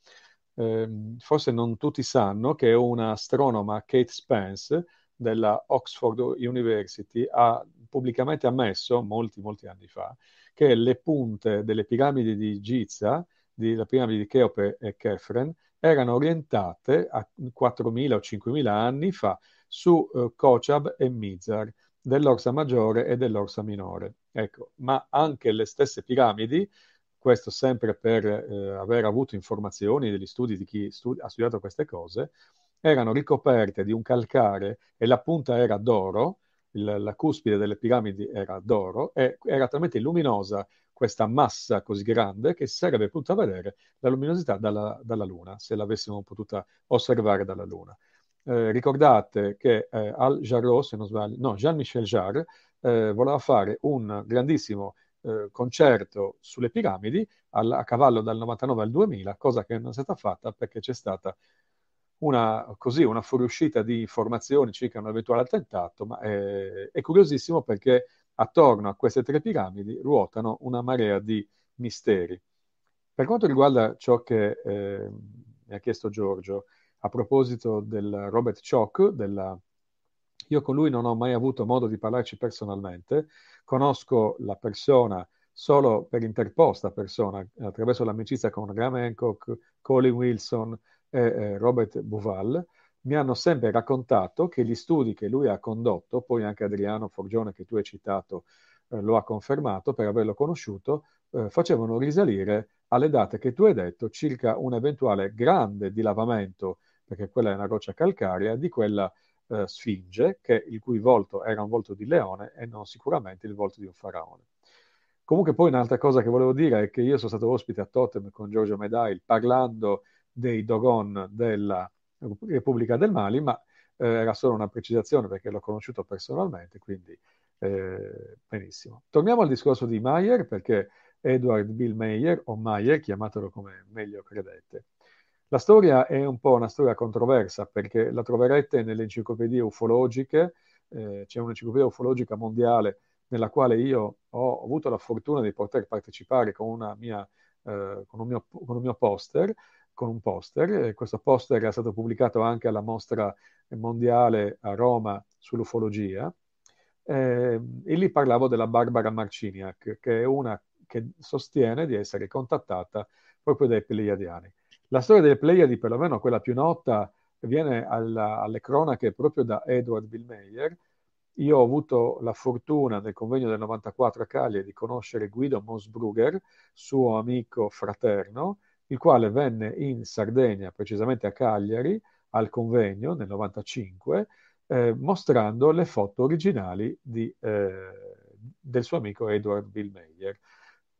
Eh, forse non tutti sanno che una astronoma, Kate Spence, della Oxford University, ha pubblicamente ammesso, molti, molti anni fa, che le punte delle piramidi di Giza, della piramide di Cheope e Kefren, erano orientate a 4.000 o 5.000 anni fa su eh, Kochab e Mizar, dell'Orsa Maggiore e dell'Orsa Minore. Ecco, ma anche le stesse piramidi, questo sempre per eh, aver avuto informazioni degli studi di chi studi- ha studiato queste cose, erano ricoperte di un calcare e la punta era d'oro, il, la cuspide delle piramidi era d'oro e era talmente luminosa questa massa così grande che si sarebbe potuta vedere la luminosità dalla, dalla Luna, se l'avessimo potuta osservare dalla Luna. Eh, ricordate che eh, Al Jarreau, se non sbaglio, no, Jean-Michel Jarre, eh, voleva fare un grandissimo eh, concerto sulle piramidi al, a cavallo dal 99 al 2000, cosa che non è stata fatta perché c'è stata una, così, una fuoriuscita di informazioni circa un eventuale attentato, ma è, è curiosissimo perché attorno a queste tre piramidi ruotano una marea di misteri. Per quanto riguarda ciò che eh, mi ha chiesto Giorgio, a proposito del Robert Chock, della... io con lui non ho mai avuto modo di parlarci personalmente, conosco la persona solo per interposta persona, attraverso l'amicizia con Graham Hancock, Colin Wilson eh, Robert Buval, mi hanno sempre raccontato che gli studi che lui ha condotto, poi anche Adriano Forgione che tu hai citato eh, lo ha confermato per averlo conosciuto, eh, facevano risalire alle date che tu hai detto circa un eventuale grande dilavamento, perché quella è una roccia calcarea, di quella eh, sfinge, che, il cui volto era un volto di leone e non sicuramente il volto di un faraone. Comunque poi un'altra cosa che volevo dire è che io sono stato ospite a Totem con Giorgio Medail parlando dei Dogon della Repubblica del Mali, ma eh, era solo una precisazione perché l'ho conosciuto personalmente, quindi eh, benissimo. Torniamo al discorso di Mayer, perché Edward Bill Mayer, o Mayer, chiamatelo come meglio credete. La storia è un po' una storia controversa perché la troverete nelle enciclopedie ufologiche, eh, c'è un'enciclopedia ufologica mondiale nella quale io ho avuto la fortuna di poter partecipare con, mia, eh, con, un, mio, con un mio poster, con un poster. questo poster è stato pubblicato anche alla mostra mondiale a Roma sull'ufologia. Eh, e lì parlavo della Barbara Marciniak, che è una che sostiene di essere contattata proprio dai Pleiadiani. La storia delle Pleiadi, perlomeno quella più nota, viene alla, alle cronache proprio da Edward Billmeyer. Io ho avuto la fortuna nel convegno del 94 a Cagliari di conoscere Guido Mosbrugger, suo amico fraterno, il quale venne in Sardegna, precisamente a Cagliari, al convegno nel 95, eh, mostrando le foto originali di, eh, del suo amico Edward Billmeyer.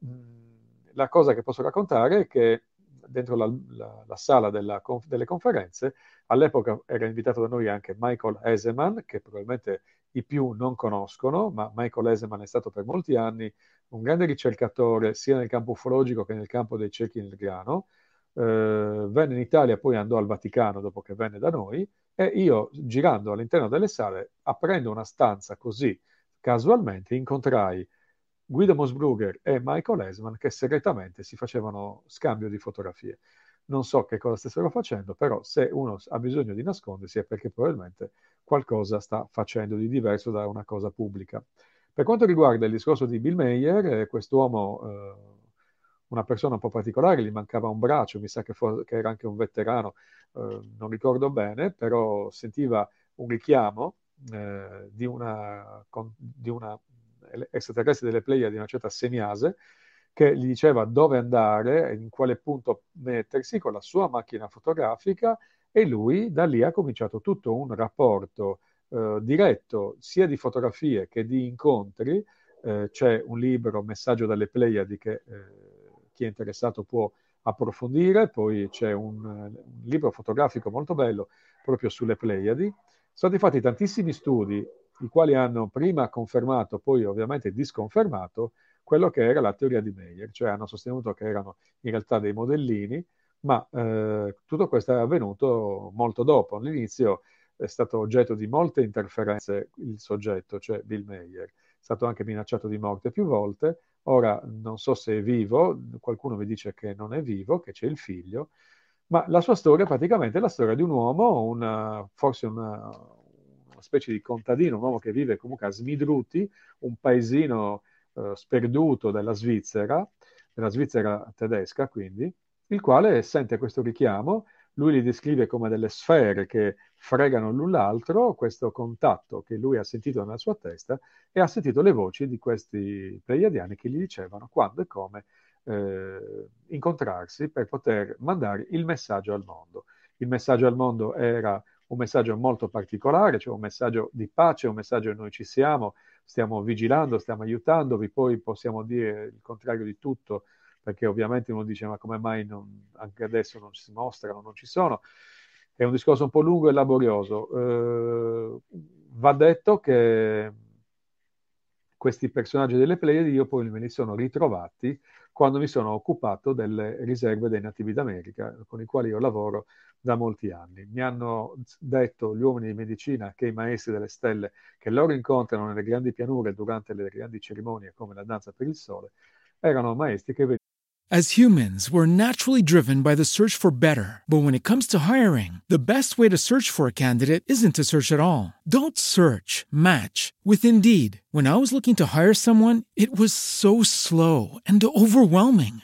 Mm, la cosa che posso raccontare è che dentro la, la, la sala della, delle conferenze all'epoca era invitato da noi anche Michael Eseman, che probabilmente i più non conoscono, ma Michael Eseman è stato per molti anni un grande ricercatore sia nel campo ufologico che nel campo dei cerchi nel grano. Eh, venne in Italia, poi andò al Vaticano dopo che venne da noi e io girando all'interno delle sale, aprendo una stanza così casualmente, incontrai Guido Mosbrugger e Michael Esman che segretamente si facevano scambio di fotografie. Non so che cosa stessero facendo, però se uno ha bisogno di nascondersi è perché probabilmente qualcosa sta facendo di diverso da una cosa pubblica. Per quanto riguarda il discorso di Bill Mayer, eh, quest'uomo, eh, una persona un po' particolare, gli mancava un braccio, mi sa che, for- che era anche un veterano, eh, non ricordo bene, però sentiva un richiamo eh, di una, con, di una extraterrestre delle Pleiadi di una certa Seniase, che gli diceva dove andare, in quale punto mettersi con la sua macchina fotografica e lui da lì ha cominciato tutto un rapporto eh, diretto sia di fotografie che di incontri. Eh, c'è un libro, Messaggio dalle Pleiadi, che eh, chi è interessato può approfondire, poi c'è un, un, libro fotografico molto bello proprio sulle Pleiadi. Sono stati fatti tantissimi studi, i quali hanno prima confermato, poi ovviamente disconfermato quello che era la teoria di Meyer, cioè hanno sostenuto che erano in realtà dei modellini, ma eh, tutto questo è avvenuto molto dopo. All'inizio è stato oggetto di molte interferenze il soggetto, cioè Bill Meyer. È stato anche minacciato di morte più volte. Ora non so se è vivo, qualcuno mi dice che non è vivo, che c'è il figlio, ma la sua storia praticamente è la storia di un uomo, una, forse una, specie di contadino, un uomo che vive comunque a Smidruti, un paesino eh, sperduto della Svizzera, della Svizzera tedesca quindi, il quale sente questo richiamo lui li descrive come delle sfere che fregano l'un l'altro, questo contatto che lui ha sentito nella sua testa e ha sentito le voci di questi pleiadiani che gli dicevano quando e come eh, incontrarsi per poter mandare il messaggio al mondo. Il messaggio al mondo era un messaggio molto particolare, cioè un messaggio di pace, un messaggio noi ci siamo, stiamo vigilando, stiamo aiutandovi, poi possiamo dire il contrario di tutto, perché ovviamente uno dice ma come mai non, anche adesso non si mostrano, non ci sono. È un discorso un po' lungo e laborioso. Eh, va detto che questi personaggi delle Pleiadi io poi me li sono ritrovati quando mi sono occupato delle riserve dei nativi d'America, con i quali io lavoro da molti anni. Mi hanno detto gli uomini di medicina che i maestri delle stelle che loro incontrano nelle grandi pianure durante le grandi cerimonie come la danza per il sole, erano maestri che venivano As humans, we're naturally driven by the search for better. But when it comes to hiring, the best way to search for a candidate isn't to search at all. Don't search, match with Indeed. When I was looking to hire someone, it was so slow and overwhelming.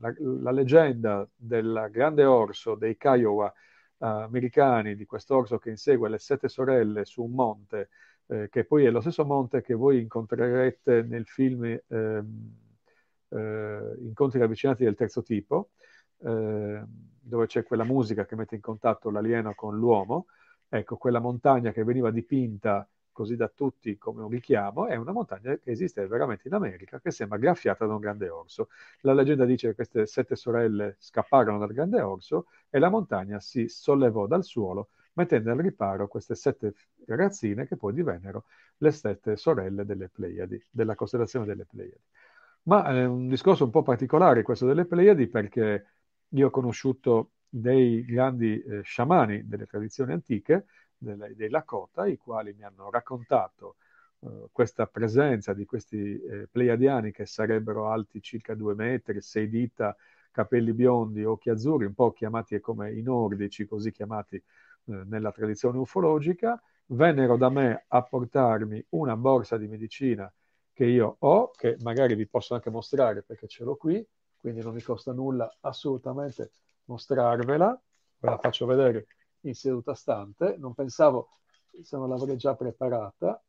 la, la, leggenda del grande orso dei Kiowa eh, americani, di quest'orso che insegue le sette sorelle su un monte, eh, che poi è lo stesso monte che voi incontrerete nel film ehm, eh, Incontri ravvicinati del terzo tipo, ehm, dove c'è quella musica che mette in contatto l'alieno con l'uomo. Ecco, quella montagna che veniva dipinta così da tutti come un richiamo, è una montagna che esiste veramente in America, che sembra graffiata da un grande orso. La leggenda dice che queste sette sorelle scapparono dal grande orso e la montagna si sollevò dal suolo, mettendo al riparo queste sette ragazzine che poi divennero le sette sorelle delle Pleiadi, della costellazione delle Pleiadi. Ma è un discorso un po' particolare questo delle Pleiadi perché io ho conosciuto dei grandi eh, sciamani delle tradizioni antiche, dei, dei Lakota, i quali mi hanno raccontato uh, questa presenza di questi eh, pleiadiani che sarebbero alti circa due metri, sei dita, capelli biondi, occhi azzurri, un po' chiamati come i nordici, così chiamati eh, nella tradizione ufologica, vennero da me a portarmi una borsa di medicina che io ho, che magari vi posso anche mostrare perché ce l'ho qui, quindi non mi costa nulla assolutamente mostrarvela, ve la faccio vedere in seduta stante, non pensavo se non l'avrei già preparata.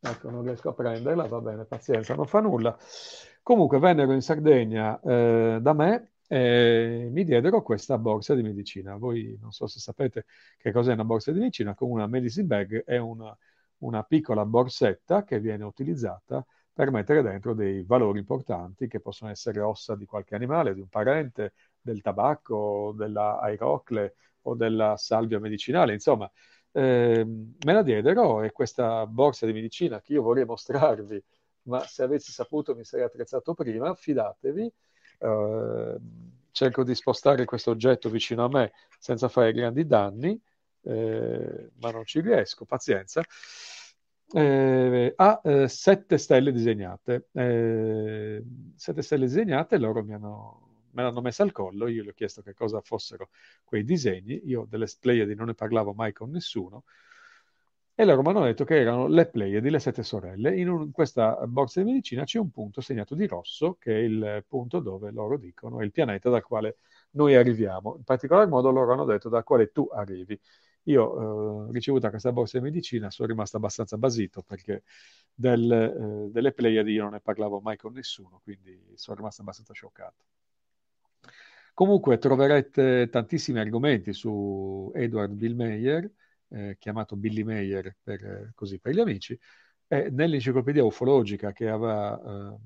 Ecco, non riesco a prenderla, va bene, pazienza, non fa nulla. Comunque vennero in Sardegna eh, da me e mi diedero questa borsa di medicina. Voi non so se sapete che cos'è una borsa di medicina, come una medicine bag è una, una piccola borsetta che viene utilizzata per mettere dentro dei valori importanti che possono essere ossa di qualche animale, di un parente, del tabacco, della airocle o della salvia medicinale, insomma. Eh, me la diedero e questa borsa di medicina che io vorrei mostrarvi, ma se avessi saputo mi sarei attrezzato prima, fidatevi, eh, cerco di spostare questo oggetto vicino a me senza fare grandi danni, eh, ma non ci riesco, pazienza eh, ha eh, sette stelle disegnate. Eh, sette stelle disegnate, loro mi hanno, me l'hanno messa al collo, io gli ho chiesto che cosa fossero quei disegni, io delle Pleiadi non ne parlavo mai con nessuno, e loro mi hanno detto che erano le Pleiadi, le sette sorelle. In, un, in, questa borsa di medicina c'è un punto segnato di rosso, che è il punto dove loro dicono, è il pianeta dal quale noi arriviamo. In particolar modo loro hanno detto dal quale tu arrivi. Io eh, ricevuto questa borsa di medicina, sono rimasto abbastanza basito perché del, eh, delle Pleiadi io non ne parlavo mai con nessuno, quindi sono rimasto abbastanza scioccato. Comunque troverete tantissimi argomenti su Edward Bill Meyer, eh, chiamato Billy Meyer per, eh, così, per gli amici, e nell'enciclopedia ufologica che, aveva, eh,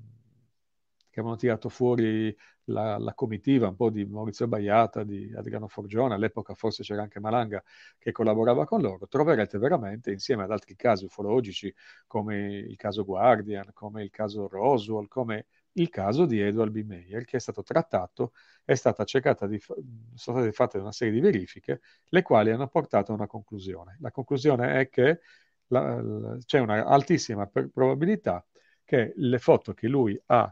che avevano tirato fuori la, la, comitiva un po' di Maurizio Baiata, di Adriano Forgione, all'epoca forse c'era anche Malanga che collaborava con loro, troverete veramente insieme ad altri casi ufologici come il caso Guardian, come il caso Roswell, come il caso di Edward B. Meyer, che è stato trattato, è stata cercata di, sono state fatte una serie di verifiche, le quali hanno portato a una conclusione. La conclusione è che la, la, c'è una altissima probabilità che le foto che lui ha,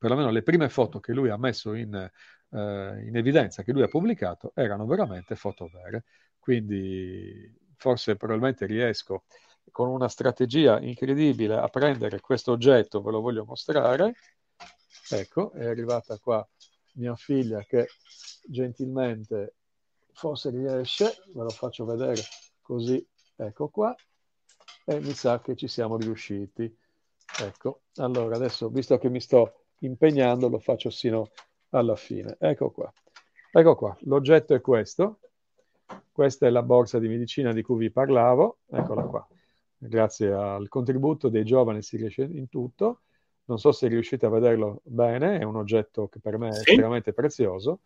perlomeno le prime foto che lui ha messo in, eh, in evidenza, che lui ha pubblicato, erano veramente foto vere. Quindi forse probabilmente riesco con una strategia incredibile a prendere questo oggetto, ve lo voglio mostrare. Ecco, è arrivata qua mia figlia che gentilmente forse riesce, ve lo faccio vedere così, ecco qua, e mi sa che ci siamo riusciti. Ecco, allora adesso, visto che mi sto impegnando, lo faccio sino alla fine. Ecco qua. Ecco qua, l'oggetto è questo. Questa è la borsa di medicina di cui vi parlavo. Eccola qua grazie al contributo dei giovani si riesce in tutto. Non so se riuscite a vederlo bene, è un oggetto che per me è sì. estremamente prezioso.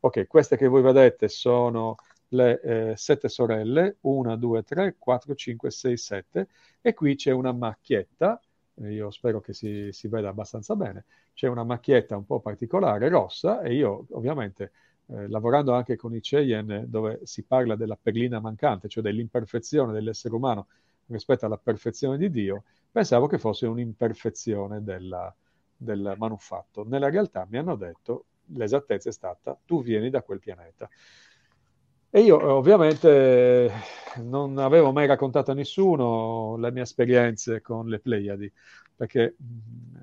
Ok, queste che voi vedete sono le eh, sette sorelle, 1, 2, 3, 4, 5, 6, 7 e qui c'è una macchietta, io spero che si, si veda abbastanza bene, c'è una macchietta un po' particolare, rossa, e io ovviamente eh, lavorando anche con i Cheyenne dove si parla della perlina mancante, cioè dell'imperfezione dell'essere umano rispetto alla perfezione di Dio, pensavo che fosse un'imperfezione della, del manufatto. Nella realtà mi hanno detto, l'esattezza è stata, tu vieni da quel pianeta. E io ovviamente non avevo mai raccontato a nessuno le mie esperienze con le Pleiadi, perché mh, mm,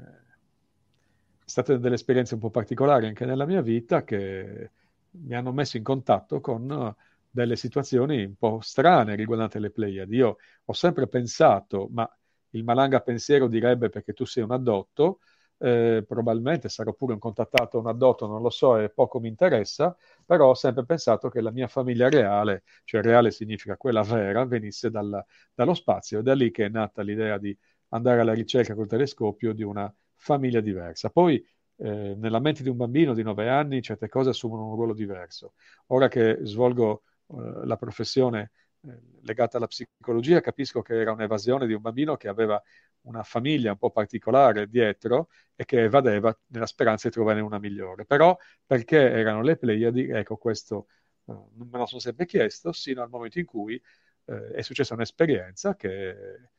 state delle esperienze un po' particolari anche nella mia vita che mi hanno messo in contatto con delle situazioni un po' strane riguardanti le Pleiadi. Io ho sempre pensato, ma il malanga pensiero direbbe perché tu sei un addotto, eh, probabilmente sarò pure un contattato, un addotto, non lo so e poco mi interessa, però ho sempre pensato che la mia famiglia reale, cioè reale significa quella vera, venisse dal, dallo spazio. È da lì che è nata l'idea di andare alla ricerca col telescopio di una famiglia diversa. Poi eh, nella mente di un bambino di 9 anni certe cose assumono un ruolo diverso. Ora che svolgo eh, la professione eh, legata alla psicologia, capisco che era un'evasione di un bambino che aveva una famiglia un po' particolare dietro e che evadeva nella speranza di trovare una migliore. Però perché erano le Pleiadi, ecco questo eh, non me lo sono sempre chiesto, sino al momento in cui eh, è successa un'esperienza che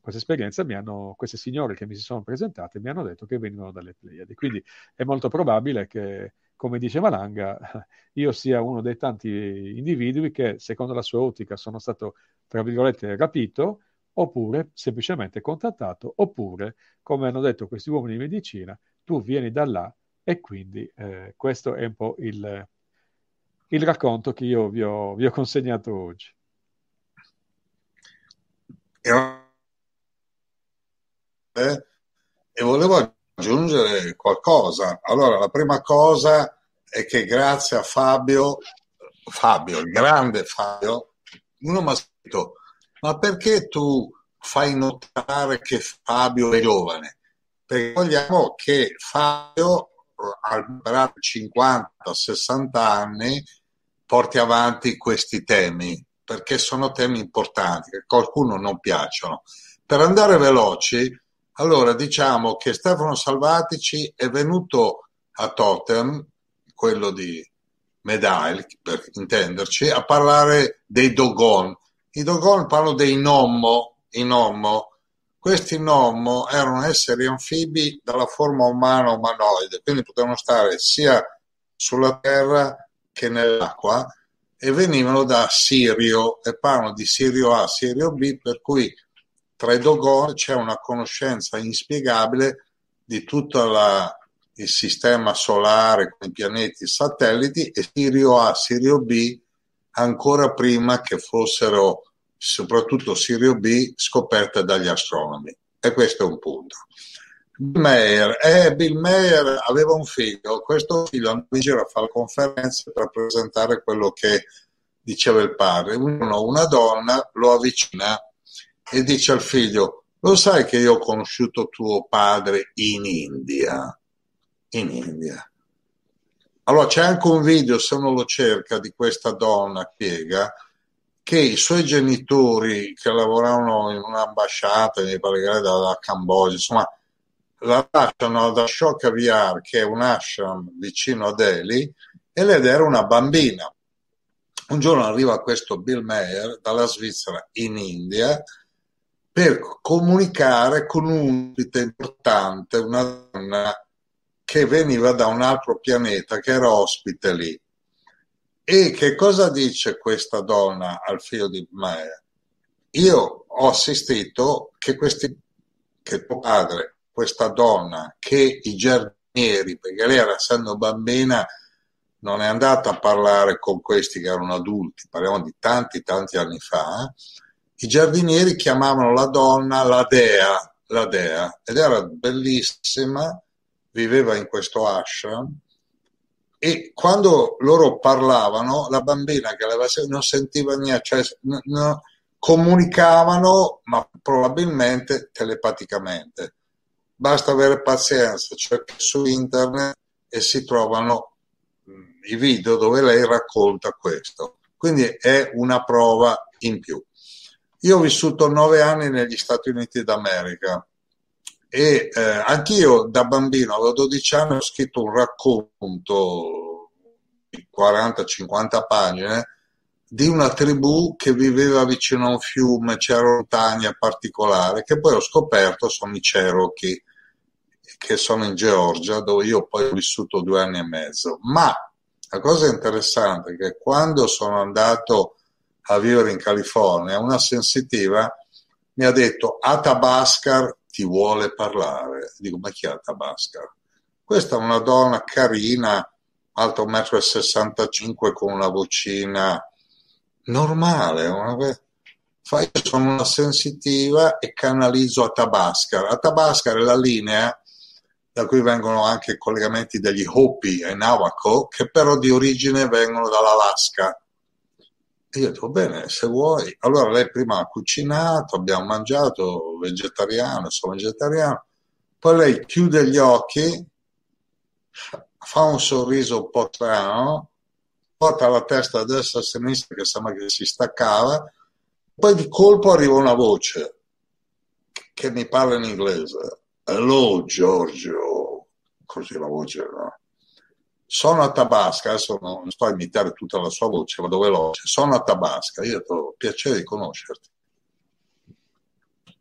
questa esperienza mi hanno, queste signore che mi si sono presentate mi hanno detto che venivano dalle Pleiadi. Quindi è molto probabile che come dice Malanga, io sia uno dei tanti individui che, secondo la sua ottica, sono stato, tra virgolette, rapito, oppure semplicemente contattato, oppure, come hanno detto questi uomini di medicina, tu vieni da là e quindi eh, questo è un po' il, il racconto che io vi ho, vi ho consegnato oggi. Eh, e volevo aggiungere qualcosa. Allora, la prima cosa è che grazie a Fabio, Fabio, il grande Fabio, uno mi ha scritto, ma perché tu fai notare che Fabio è giovane? Perché vogliamo che Fabio, al 50-60 anni, porti avanti questi temi, perché sono temi importanti, che a qualcuno non piacciono. Per andare veloci, allora, diciamo che Stefano Salvatici è venuto a Totem, quello di Medail, per intenderci, a parlare dei Dogon. I Dogon parlano dei Nommo, i Nommo. Questi Nommo erano esseri anfibi dalla forma umana umanoide, quindi potevano stare sia sulla terra che nell'acqua e venivano da Sirio e parlano di Sirio A, Sirio B, per cui tra i Dogon c'è una conoscenza inspiegabile di tutto la, il sistema solare con i pianeti, i satelliti e Sirio A, Sirio B ancora prima che fossero soprattutto Sirio B scoperte dagli astronomi. E questo è un punto. Mayer, eh, Bill Mayer aveva un figlio, questo figlio andava in giro a fare conferenze per presentare quello che diceva il padre. Uno, una donna lo avvicina e dice al figlio, lo sai che io ho conosciuto tuo padre in India? In India. Allora c'è anche un video, se uno lo cerca, di questa donna, spiega, che i suoi genitori che lavoravano in un'ambasciata, mi pare che da Cambogia, insomma, la lasciano ad Ashoka Vihar, che è un ashram vicino a Delhi, e lei era una bambina. Un giorno arriva questo Bill Mayer dalla Svizzera in India per comunicare con un importante, una donna che veniva da un altro pianeta, che era ospite lì. E che cosa dice questa donna al figlio di Mayer? Io ho assistito che, questi, che tuo padre, questa donna, che i giardinieri, perché lei era essendo bambina, non è andata a parlare con questi che erano adulti, parliamo di tanti, tanti anni fa, i giardinieri chiamavano la donna la dea, la dea, ed era bellissima, viveva in questo ashram, e quando loro parlavano, la bambina che aveva non sentiva niente, cioè no, no, comunicavano, ma probabilmente telepaticamente. Basta avere pazienza, cerca su internet e si trovano i video dove lei racconta questo. Quindi è una prova in più. Io ho vissuto nove anni negli Stati Uniti d'America e eh, anch'io da bambino, avevo 12 anni, ho scritto un racconto di 40-50 pagine di una tribù che viveva vicino a un fiume, c'era una montagna particolare, che poi ho scoperto sono i Cherokee, che sono in Georgia, dove io poi ho vissuto due anni e mezzo. Ma la cosa interessante è che quando sono andato a vivere in California, una sensitiva mi ha detto Atabascar ti vuole parlare. Dico, ma chi è Atabascar? Questa è una donna carina, alta 1,65 m con una vocina normale. Una... Io sono una sensitiva e canalizzo Atabascar. Atabascar è la linea da cui vengono anche collegamenti degli Hopi e Navajo, che però di origine vengono dall'Alaska. E io dico, bene, se vuoi. Allora lei prima ha cucinato, abbiamo mangiato, vegetariano, sono vegetariano. Poi lei chiude gli occhi, fa un sorriso un po' strano, porta la testa a destra e a sinistra che sembra che si staccava, poi di colpo arriva una voce che mi parla in inglese Hello Giorgio, così la voce, no? Sono a Tabasca, adesso non sto a imitare tutta la sua voce, vado veloce. Sono a Tabasca, io ho detto, piacere di conoscerti.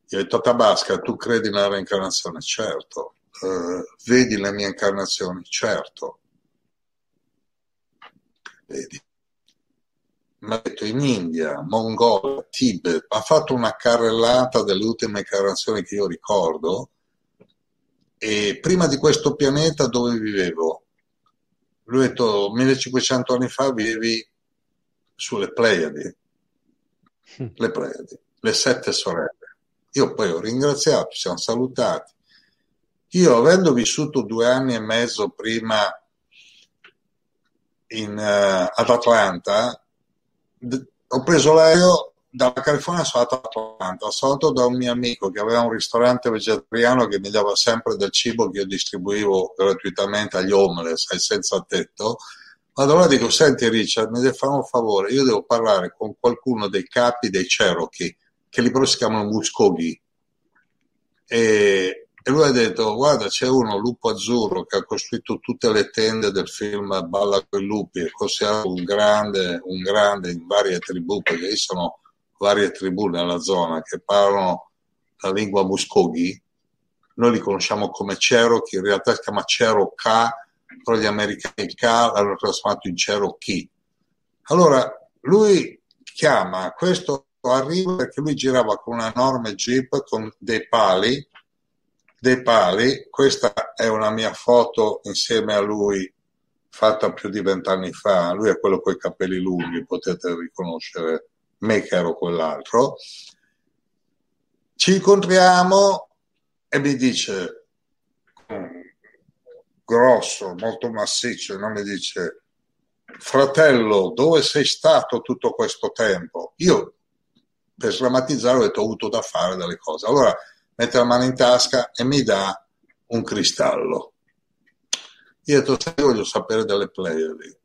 Gli ho detto Tabasca, tu credi nella reincarnazione? Certo. Uh, vedi le mie incarnazioni? Certo. Vedi. Mi ha detto in India, Mongolia, Tibet, ha fatto una carrellata delle ultime incarnazioni che io ricordo e prima di questo pianeta dove vivevo? Lui ha detto 1500 anni fa vivevi sulle Pleiadi, hm. le Pleiadi, le sette sorelle. Io poi ho ringraziato, ci siamo salutati. Io avendo vissuto due anni e mezzo prima in, uh, ad Atlanta, d- ho preso l'aereo dalla California sono andato a Atlanta, sono andato da un mio amico che aveva un ristorante vegetariano che mi dava sempre del cibo che io distribuivo gratuitamente agli homeless, ai senza tetto. Ma allora dico, senti Richard, mi devi fare un favore, io devo parlare con qualcuno dei capi dei Cherokee, che lì però si chiamano Muskogee. E, e lui ha detto, guarda, c'è uno, Lupo Azzurro, che ha costruito tutte le tende del film Balla con i lupi, è considerato un grande, un grande in varie tribù, perché lì sono varie tribù nella zona che parlano la lingua Muskogee, noi li conosciamo come Cherokee, in realtà si chiama Cherokee, però gli americani il K l'hanno trasformato in Cherokee. Allora lui chiama questo arriva perché lui girava con una enorme jeep con dei pali, dei pali, questa è una mia foto insieme a lui fatta più di vent'anni fa, lui è quello con i capelli lunghi, potete riconoscere me che ero quell'altro. Ci incontriamo e mi dice, grosso, molto massiccio, non mi dice, fratello, dove sei stato tutto questo tempo? Io per sdrammatizzare ho detto ho avuto da fare delle cose. Allora mette la mano in tasca e mi dà un cristallo. Io ho detto, sai, voglio sapere delle Pleiadi.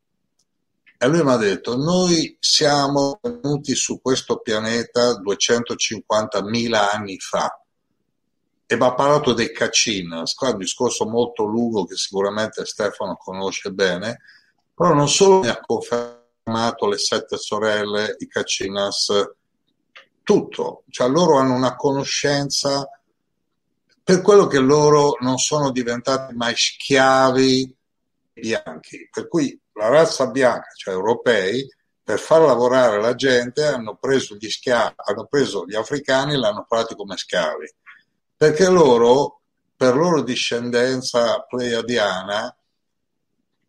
E lui mi ha detto, noi siamo venuti su questo pianeta 250.000 anni fa e mi ha parlato dei Cacinas, qua un discorso molto lungo che sicuramente Stefano conosce bene, però non solo mi ha confermato le sette sorelle, i Cacinas, tutto, cioè loro hanno una conoscenza per quello che loro non sono diventati mai schiavi bianchi, per cui la razza bianca, cioè europei, per far lavorare la gente hanno preso gli schiavi, hanno preso gli africani e l'hanno fatti come schiavi, perché loro, per loro discendenza pleiadiana,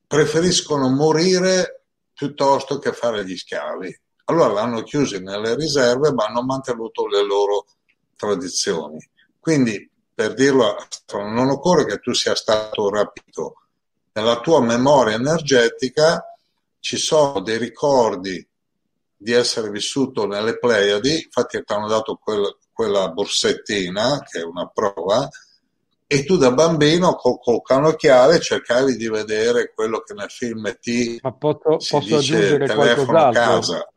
preferiscono morire piuttosto che fare gli schiavi. Allora l'hanno chiusi nelle riserve, ma hanno mantenuto le loro tradizioni. Quindi, per dirlo, non occorre che tu sia stato rapito. Nella tua memoria energetica ci sono dei ricordi di essere vissuto nelle Pleiadi, infatti ti hanno dato quella, quella borsettina, che è una prova, e tu da bambino col, col canocchiale cercavi di vedere quello che nel film T Ma posso, si posso dice aggiungere telefono qualcos'altro? casa.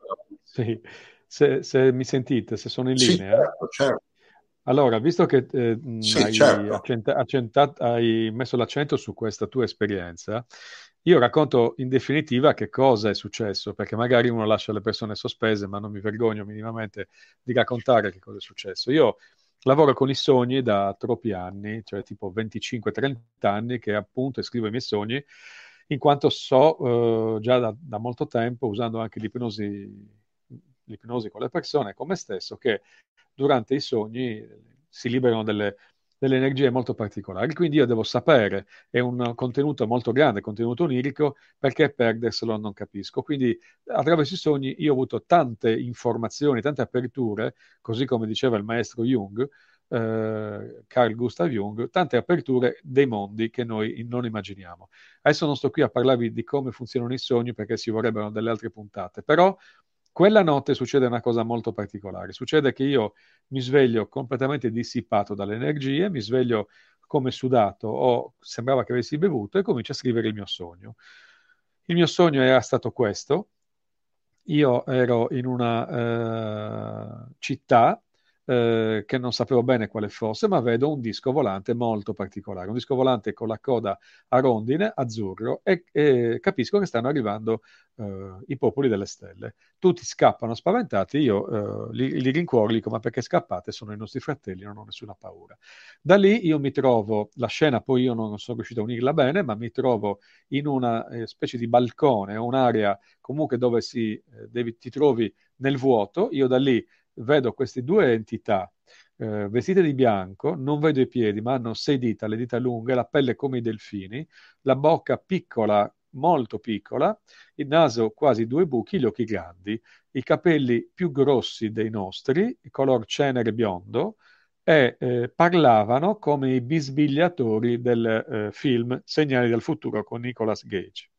Sì, se, se mi sentite, se sono in Sì, linea. certo, certo. Allora, visto che eh, Sì, hai, certo. accenta- accentat- hai messo l'accento su questa tua esperienza, io racconto in definitiva che cosa è successo, perché magari uno lascia le persone sospese, ma non mi vergogno minimamente di raccontare che cosa è successo. Io lavoro con i sogni da troppi anni, cioè tipo 25-30 anni, che appunto scrivo i miei sogni, in quanto so eh, già da, da molto tempo, usando anche l'ipnosi, l'ipnosi con le persone, come stesso, che durante i sogni si liberano delle, delle energie molto particolari. Quindi io devo sapere, è un contenuto molto grande, contenuto onirico, perché perderselo non capisco. Quindi attraverso i sogni io ho avuto tante informazioni, tante aperture, così come diceva il maestro Jung, eh, Carl Gustav Jung, tante aperture dei mondi che noi non immaginiamo. Adesso non sto qui a parlarvi di come funzionano i sogni perché ci vorrebbero delle altre puntate, però quella notte succede una cosa molto particolare. Succede che io mi sveglio completamente dissipato dalle energie, mi sveglio come sudato o sembrava che avessi bevuto e comincio a scrivere il mio sogno. Il mio sogno era stato questo. Io ero in una eh, città eh, che non sapevo bene quale fosse, ma vedo un disco volante molto particolare, un disco volante con la coda a rondine, azzurro, e, e capisco che stanno arrivando eh, i popoli delle stelle. Tutti scappano spaventati, io eh, li, li rincuoro, dico ma perché scappate? Sono i nostri fratelli, non ho nessuna paura. Da lì io mi trovo, la scena poi io non sono riuscito a unirla bene, ma mi trovo in una eh, specie di balcone, un'area comunque dove si, eh, devi, ti trovi nel vuoto, io da lì vedo queste due entità eh, vestite di bianco, non vedo i piedi, ma hanno sei dita, le dita lunghe, la pelle come i delfini, la bocca piccola, molto piccola, il naso quasi due buchi, gli occhi grandi, i capelli più grossi dei nostri, color cenere biondo, e eh, parlavano come i bisbigliatori del eh, film Segnali del futuro con Nicolas Gage.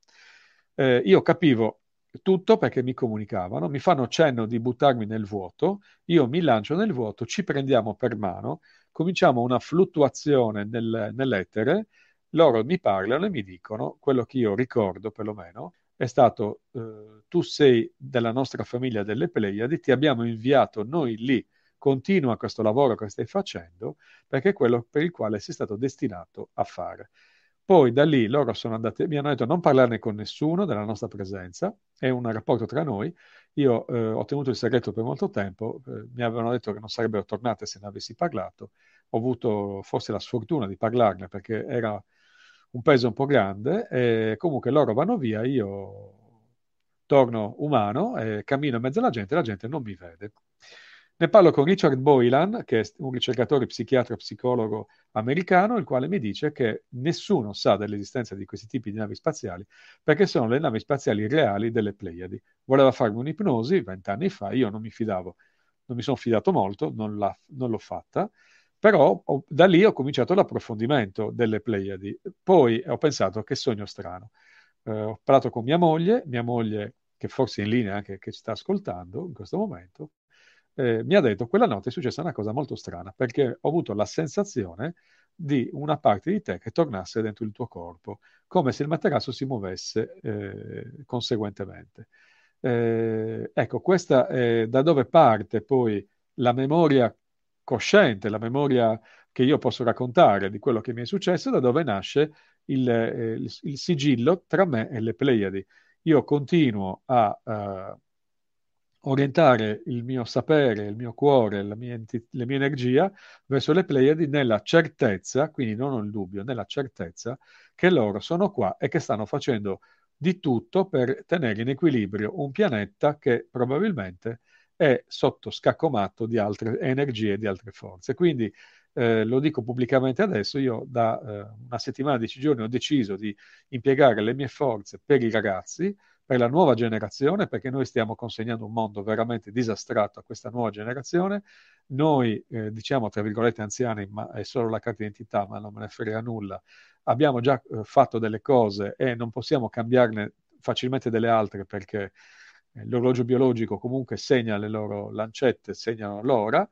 Eh, io capivo tutto perché mi comunicavano, mi fanno cenno di buttarmi nel vuoto, io mi lancio nel vuoto, ci prendiamo per mano, cominciamo una fluttuazione nel, nell'etere, loro mi parlano e mi dicono quello che io ricordo perlomeno è stato eh, tu sei della nostra famiglia delle Pleiadi, ti abbiamo inviato noi lì, continua questo lavoro che stai facendo perché è quello per il quale sei stato destinato a fare. Poi da lì loro sono andati, mi hanno detto non parlarne con nessuno della nostra presenza, è un rapporto tra noi. Io eh, ho tenuto il segreto per molto tempo, eh, mi avevano detto che non sarebbero tornate se ne avessi parlato. Ho avuto forse la sfortuna di parlarne perché era un peso un po' grande e comunque loro vanno via, io torno umano, eh, cammino in mezzo alla gente e la gente non mi vede. Ne parlo con Richard Boylan, che è un ricercatore psichiatra psicologo americano, il quale mi dice che nessuno sa dell'esistenza di questi tipi di navi spaziali perché sono le navi spaziali reali delle Pleiadi. Voleva farmi un'ipnosi vent'anni fa, io non mi fidavo, non mi sono fidato molto, non, non l'ho fatta, però ho, da lì ho cominciato l'approfondimento delle Pleiadi. Poi ho pensato che sogno strano. Eh, ho parlato con mia moglie, mia moglie che forse è in linea anche che ci sta ascoltando in questo momento, eh, mi ha detto quella notte è successa una cosa molto strana perché ho avuto la sensazione di una parte di te che tornasse dentro il tuo corpo, come se il materasso si muovesse eh, conseguentemente. Eh, ecco, questa è da dove parte poi la memoria cosciente, la memoria che io posso raccontare di quello che mi è successo, da dove nasce il, eh, il, il sigillo tra me e le Pleiadi. Io continuo a, uh, orientare il mio sapere, il mio cuore, la mia, la mia energia verso le Pleiadi nella certezza, quindi non ho il dubbio, nella certezza che loro sono qua e che stanno facendo di tutto per tenere in equilibrio un pianeta che probabilmente è sotto scaccomatto di altre energie, di altre forze. Quindi eh, lo dico pubblicamente adesso, io da eh, una settimana, dieci giorni ho deciso di impiegare le mie forze per i ragazzi, per la nuova generazione, perché noi stiamo consegnando un mondo veramente disastrato a questa nuova generazione. Noi, eh, diciamo, tra virgolette, anziani, ma è solo la carta d'identità, ma non me ne frega nulla, abbiamo già eh, fatto delle cose e non possiamo cambiarne facilmente delle altre perché eh, l'orologio biologico comunque segna le loro lancette, segnano l'ora.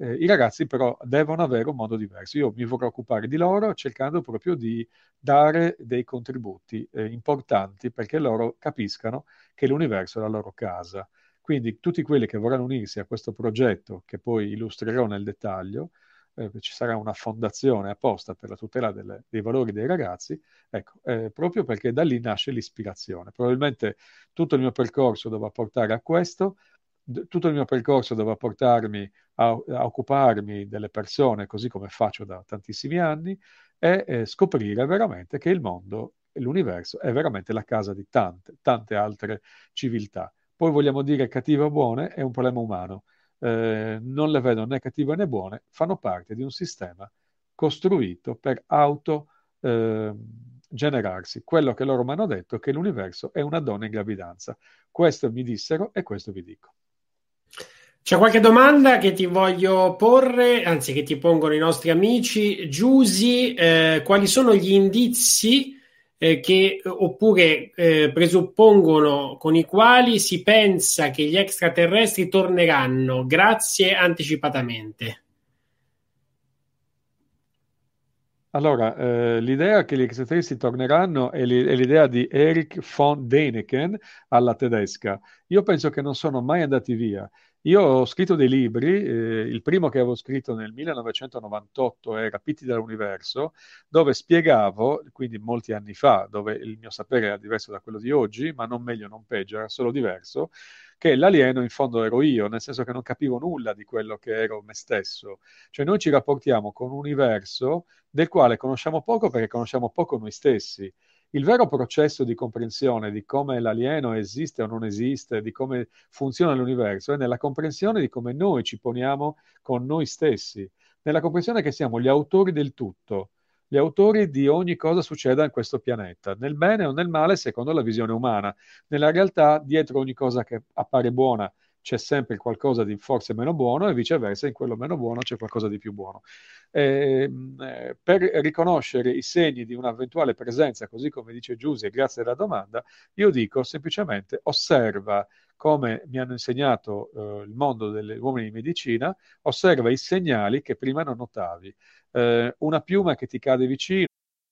Eh, I ragazzi però devono avere un modo diverso. Io mi vorrò occupare di loro cercando proprio di dare dei contributi eh, importanti perché loro capiscano che l'universo è la loro casa. Quindi tutti quelli che vorranno unirsi a questo progetto, che poi illustrerò nel dettaglio, eh, ci sarà una fondazione apposta per la tutela delle, dei valori dei ragazzi, ecco, eh, proprio perché da lì nasce l'ispirazione. Probabilmente tutto il mio percorso dovrà portare a questo, tutto il mio percorso dovrà portarmi a, a, occuparmi delle persone, così come faccio da tantissimi anni, e eh, scoprire veramente che il mondo l'universo è veramente la casa di tante, tante altre civiltà. Poi vogliamo dire cattive o buone, è un problema umano. Eh, non le vedo né cattive né buone, fanno parte di un sistema costruito per auto eh, generarsi. Quello che loro mi hanno detto è che l'universo è una donna in gravidanza. Questo mi dissero e questo vi dico. C'è qualche domanda che ti voglio porre, anzi che ti pongono i nostri amici. Giusi, eh, quali sono gli indizi eh, che oppure eh, presuppongono con i quali si pensa che gli extraterrestri torneranno? Grazie anticipatamente. Allora, eh, l'idea che gli extraterrestri torneranno è, l'idea di Erich von Däniken alla tedesca. Io penso che non sono mai andati via. Io ho scritto dei libri, eh, il primo che avevo scritto nel 1998 era Pitti dall'universo, dove spiegavo, quindi molti anni fa, dove il mio sapere era diverso da quello di oggi, ma non meglio, non peggio, era solo diverso, che l'alieno in fondo ero io, nel senso che non capivo nulla di quello che ero me stesso. Cioè noi ci rapportiamo con un universo del quale conosciamo poco perché conosciamo poco noi stessi il vero processo di comprensione di come l'alieno esiste o non esiste, di come funziona l'universo, è nella comprensione di come noi ci poniamo con noi stessi, nella comprensione che siamo gli autori del tutto, gli autori di ogni cosa succeda in questo pianeta, nel bene o nel male secondo la visione umana. Nella realtà, dietro ogni cosa che appare buona c'è sempre qualcosa di forse meno buono e viceversa in quello meno buono c'è qualcosa di più buono. Eh, per riconoscere i segni di un'eventuale presenza, così come dice Giuse, grazie alla domanda, io dico semplicemente osserva come mi hanno insegnato eh, il mondo degli uomini di medicina, osserva i segnali che prima non notavi. Eh, una piuma che ti cade vicino,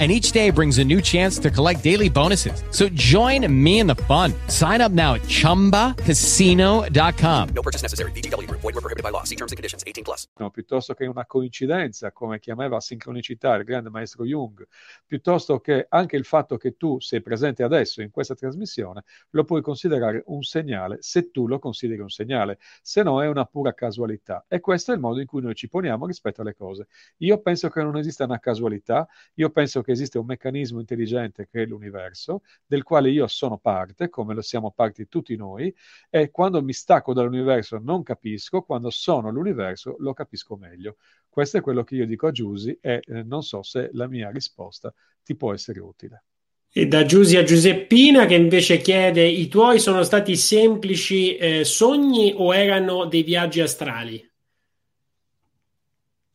and each day brings a new chance to collect daily bonuses. So join me in the fun. Sign up now at ChumbaCasino.com. No purchase necessary. VGW Group. Void were prohibited by law. See terms and conditions. 18 plus. No, piuttosto che una coincidenza, come chiamava sincronicità il grande maestro Jung, piuttosto che anche il fatto che tu sei presente adesso in questa trasmissione, lo puoi considerare un segnale se tu lo consideri un segnale, se no è una pura casualità. E questo è il modo in cui noi ci poniamo rispetto alle cose. Io penso che non esista una casualità, io penso che che esiste un meccanismo intelligente che è l'universo, del quale io sono parte, come lo siamo parte tutti noi, e quando mi stacco dall'universo non capisco, quando sono l'universo lo capisco meglio. Questo è quello che io dico a Giusy e eh, non so se la mia risposta ti può essere utile. E da Giusy a Giuseppina che invece chiede: I tuoi sono stati semplici eh, sogni o erano dei viaggi astrali?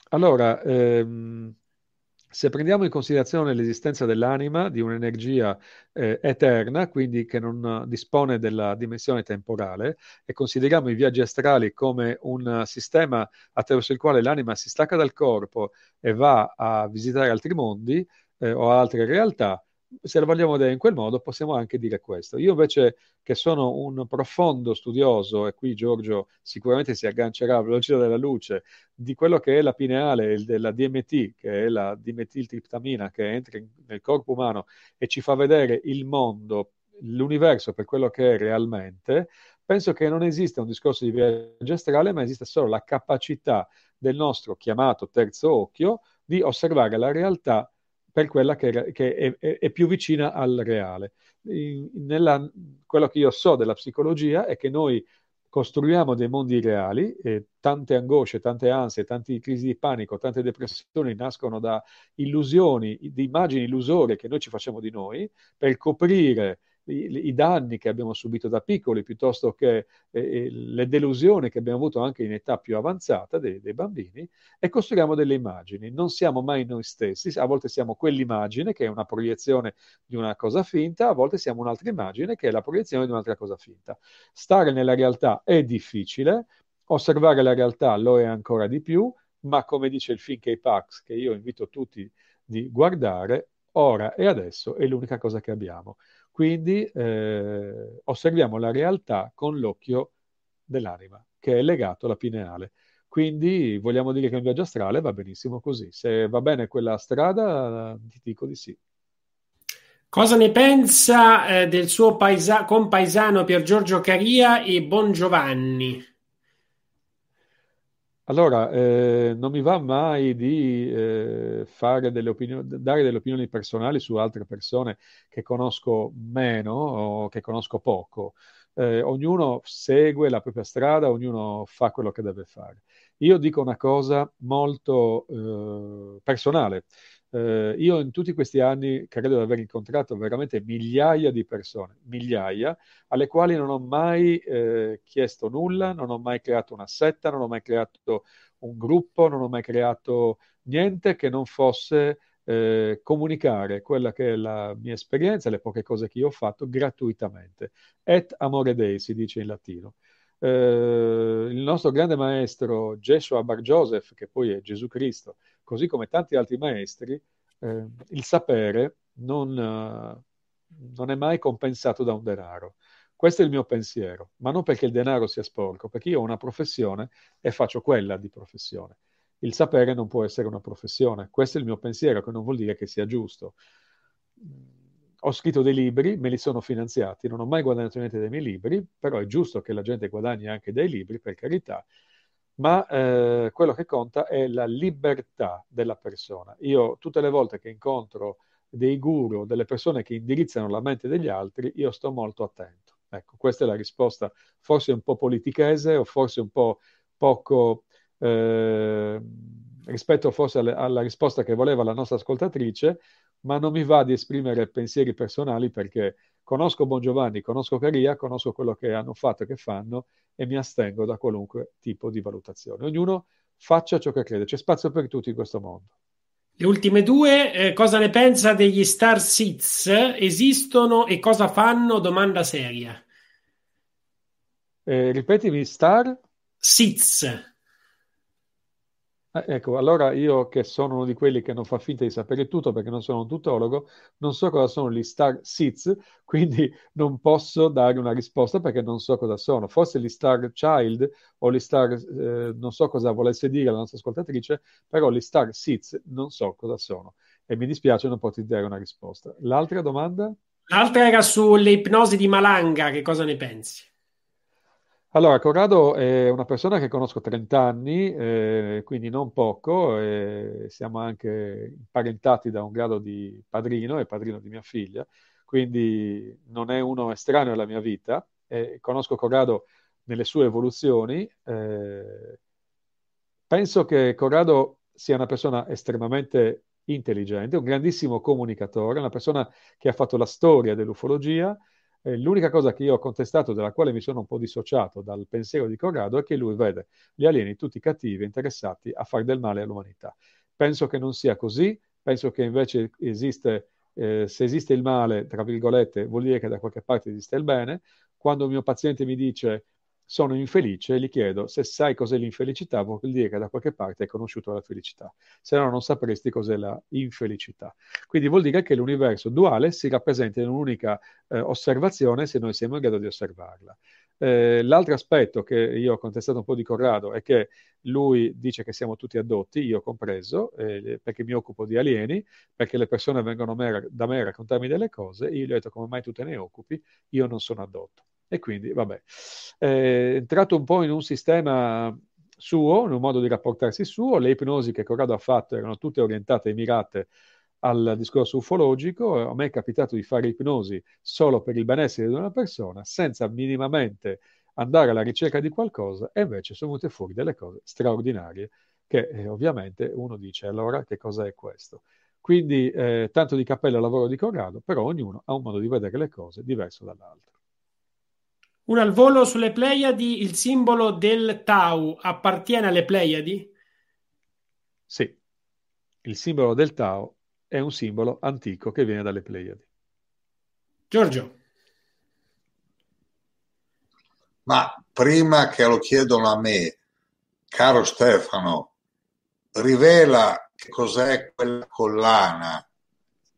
Allora, ehm, se prendiamo in considerazione l'esistenza dell'anima, di un'energia eh, eterna, quindi che non dispone della dimensione temporale, e consideriamo i viaggi astrali come un sistema attraverso il quale l'anima si stacca dal corpo e va a visitare altri mondi eh, o altre realtà, se lo vogliamo vedere in quel modo, possiamo anche dire questo. Io invece, che sono un profondo studioso, e qui Giorgio sicuramente si aggancerà a velocità della luce, di quello che è la pineale della DMT, che è la dimetiltriptamina che entra in, nel corpo umano e ci fa vedere il mondo, l'universo per quello che è realmente, penso che non esista un discorso di viaggio astrale, ma esiste solo la capacità del nostro chiamato terzo occhio di osservare la realtà per quella che, che è, è, è, più vicina al reale. In, nella, quello che io so della psicologia è che noi costruiamo dei mondi reali e tante angosce, tante ansie, tante crisi di panico, tante depressioni nascono da illusioni, di immagini illusorie che noi ci facciamo di noi per coprire i, i, danni che abbiamo subito da piccoli, piuttosto che eh, eh, le delusioni che abbiamo avuto anche in età più avanzata dei, dei, bambini, e costruiamo delle immagini. Non siamo mai noi stessi, a volte siamo quell'immagine che è una proiezione di una cosa finta, a volte siamo un'altra immagine che è la proiezione di un'altra cosa finta. Stare nella realtà è difficile, osservare la realtà lo è ancora di più, ma come dice il film K-Pax, che io invito tutti di guardare, ora e adesso è l'unica cosa che abbiamo. Quindi eh, osserviamo la realtà con l'occhio dell'anima, che è legato alla pineale. Quindi vogliamo dire che un viaggio astrale va benissimo così. Se va bene quella strada, ti dico di sì. Cosa ne pensa eh, del suo paesa- compaesano Pier Giorgio Caria e Bon Giovanni? Allora, eh, non mi va mai di eh, fare delle opinioni, dare delle opinioni personali su altre persone che conosco meno o che conosco poco. Eh, ognuno segue la propria strada, ognuno fa quello che deve fare. Io dico una cosa molto eh, personale. Eh, io in tutti questi anni credo di aver incontrato veramente migliaia di persone, migliaia, alle quali non ho mai eh, chiesto nulla, non ho mai creato una setta, non ho mai creato un gruppo, non ho mai creato niente che non fosse eh, comunicare quella che è la mia esperienza, le poche cose che io ho fatto gratuitamente. Et amore Dei si dice in latino. Eh, il nostro grande maestro Joshua Bar Joseph, che poi è Gesù Cristo, così come tanti altri maestri, eh, il sapere non, uh, non è mai compensato da un denaro. Questo è il mio pensiero, ma non perché il denaro sia sporco, perché io ho una professione e faccio quella di professione. Il sapere non può essere una professione. Questo è il mio pensiero, che non vuol dire che sia giusto. Ho scritto dei libri, me li sono finanziati, non ho mai guadagnato niente dai miei libri, però è giusto che la gente guadagni anche dai libri, per carità, ma eh, quello che conta è la libertà della persona. Io tutte le volte che incontro dei guru, delle persone che indirizzano la mente degli altri, io sto molto attento. Ecco, questa è la risposta, forse un po' politichese o forse un po' poco eh, rispetto forse alle, alla risposta che voleva la nostra ascoltatrice, ma non mi va di esprimere pensieri personali perché conosco Bon Giovanni, conosco Caria, conosco quello che hanno fatto e che fanno e mi astengo da qualunque tipo di valutazione. Ognuno faccia ciò che crede, c'è spazio per tutti in questo mondo. Le ultime due, eh, cosa ne pensa degli Star Seeds? Esistono e cosa fanno? Domanda seria. Eh, ripetimi, Star? Seeds. Eh, ecco, allora io che sono uno di quelli che non fa finta di sapere tutto perché non sono un tutologo, non so cosa sono gli star seeds, quindi non posso dare una risposta perché non so cosa sono. Forse gli star child o gli star, eh, non so cosa volesse dire la nostra ascoltatrice, però gli star seeds non so cosa sono e mi dispiace non poter dare una risposta. L'altra domanda? L'altra era sulle ipnosi di Malanga, che cosa ne pensi? Allora, Corrado è una persona che conosco 30 anni, eh, quindi non poco, e siamo anche imparentati da un grado di padrino, è padrino di mia figlia, quindi non è uno estraneo alla mia vita. Eh, conosco Corrado nelle sue evoluzioni. Eh, penso che Corrado sia una persona estremamente intelligente, un grandissimo comunicatore, una persona che ha fatto la storia dell'ufologia eh, l'unica cosa che io ho contestato, della quale mi sono un po' dissociato dal pensiero di Corrado, è che lui vede gli alieni tutti cattivi, interessati a fare del male all'umanità. Penso che non sia così, penso che invece esiste, eh, se esiste il male, tra virgolette, vuol dire che da qualche parte esiste il bene. Quando il mio paziente mi dice sono infelice, gli chiedo se sai cos'è l'infelicità, vuol dire che da qualche parte hai conosciuto la felicità, se no non sapresti cos'è la infelicità. Quindi vuol dire che l'universo duale si rappresenta in un'unica eh, osservazione se noi siamo in grado di osservarla. Eh, l'altro aspetto che io ho contestato un po' di Corrado è che lui dice che siamo tutti addotti, io compreso, eh, perché mi occupo di alieni, perché le persone vengono da me a raccontarmi delle cose, io gli ho detto come mai tu te ne occupi, io non sono addotto. E quindi, vabbè, è entrato un po' in un sistema suo, in un modo di rapportarsi suo, le ipnosi che Corrado ha fatto erano tutte orientate e mirate al discorso ufologico, a me è capitato di fare ipnosi solo per il benessere di una persona, senza minimamente andare alla ricerca di qualcosa, e invece sono venute fuori delle cose straordinarie, che eh, ovviamente uno dice, allora che cosa è questo? Quindi eh, tanto di cappello al lavoro di Corrado, però ognuno ha un modo di vedere le cose diverso dall'altro. Un al volo sulle Pleiadi, il simbolo del Tau appartiene alle Pleiadi? Sì, il simbolo del Tau è un simbolo antico che viene dalle Pleiadi. Giorgio. Ma prima che lo chiedono a me, caro Stefano, rivela che cos'è quella collana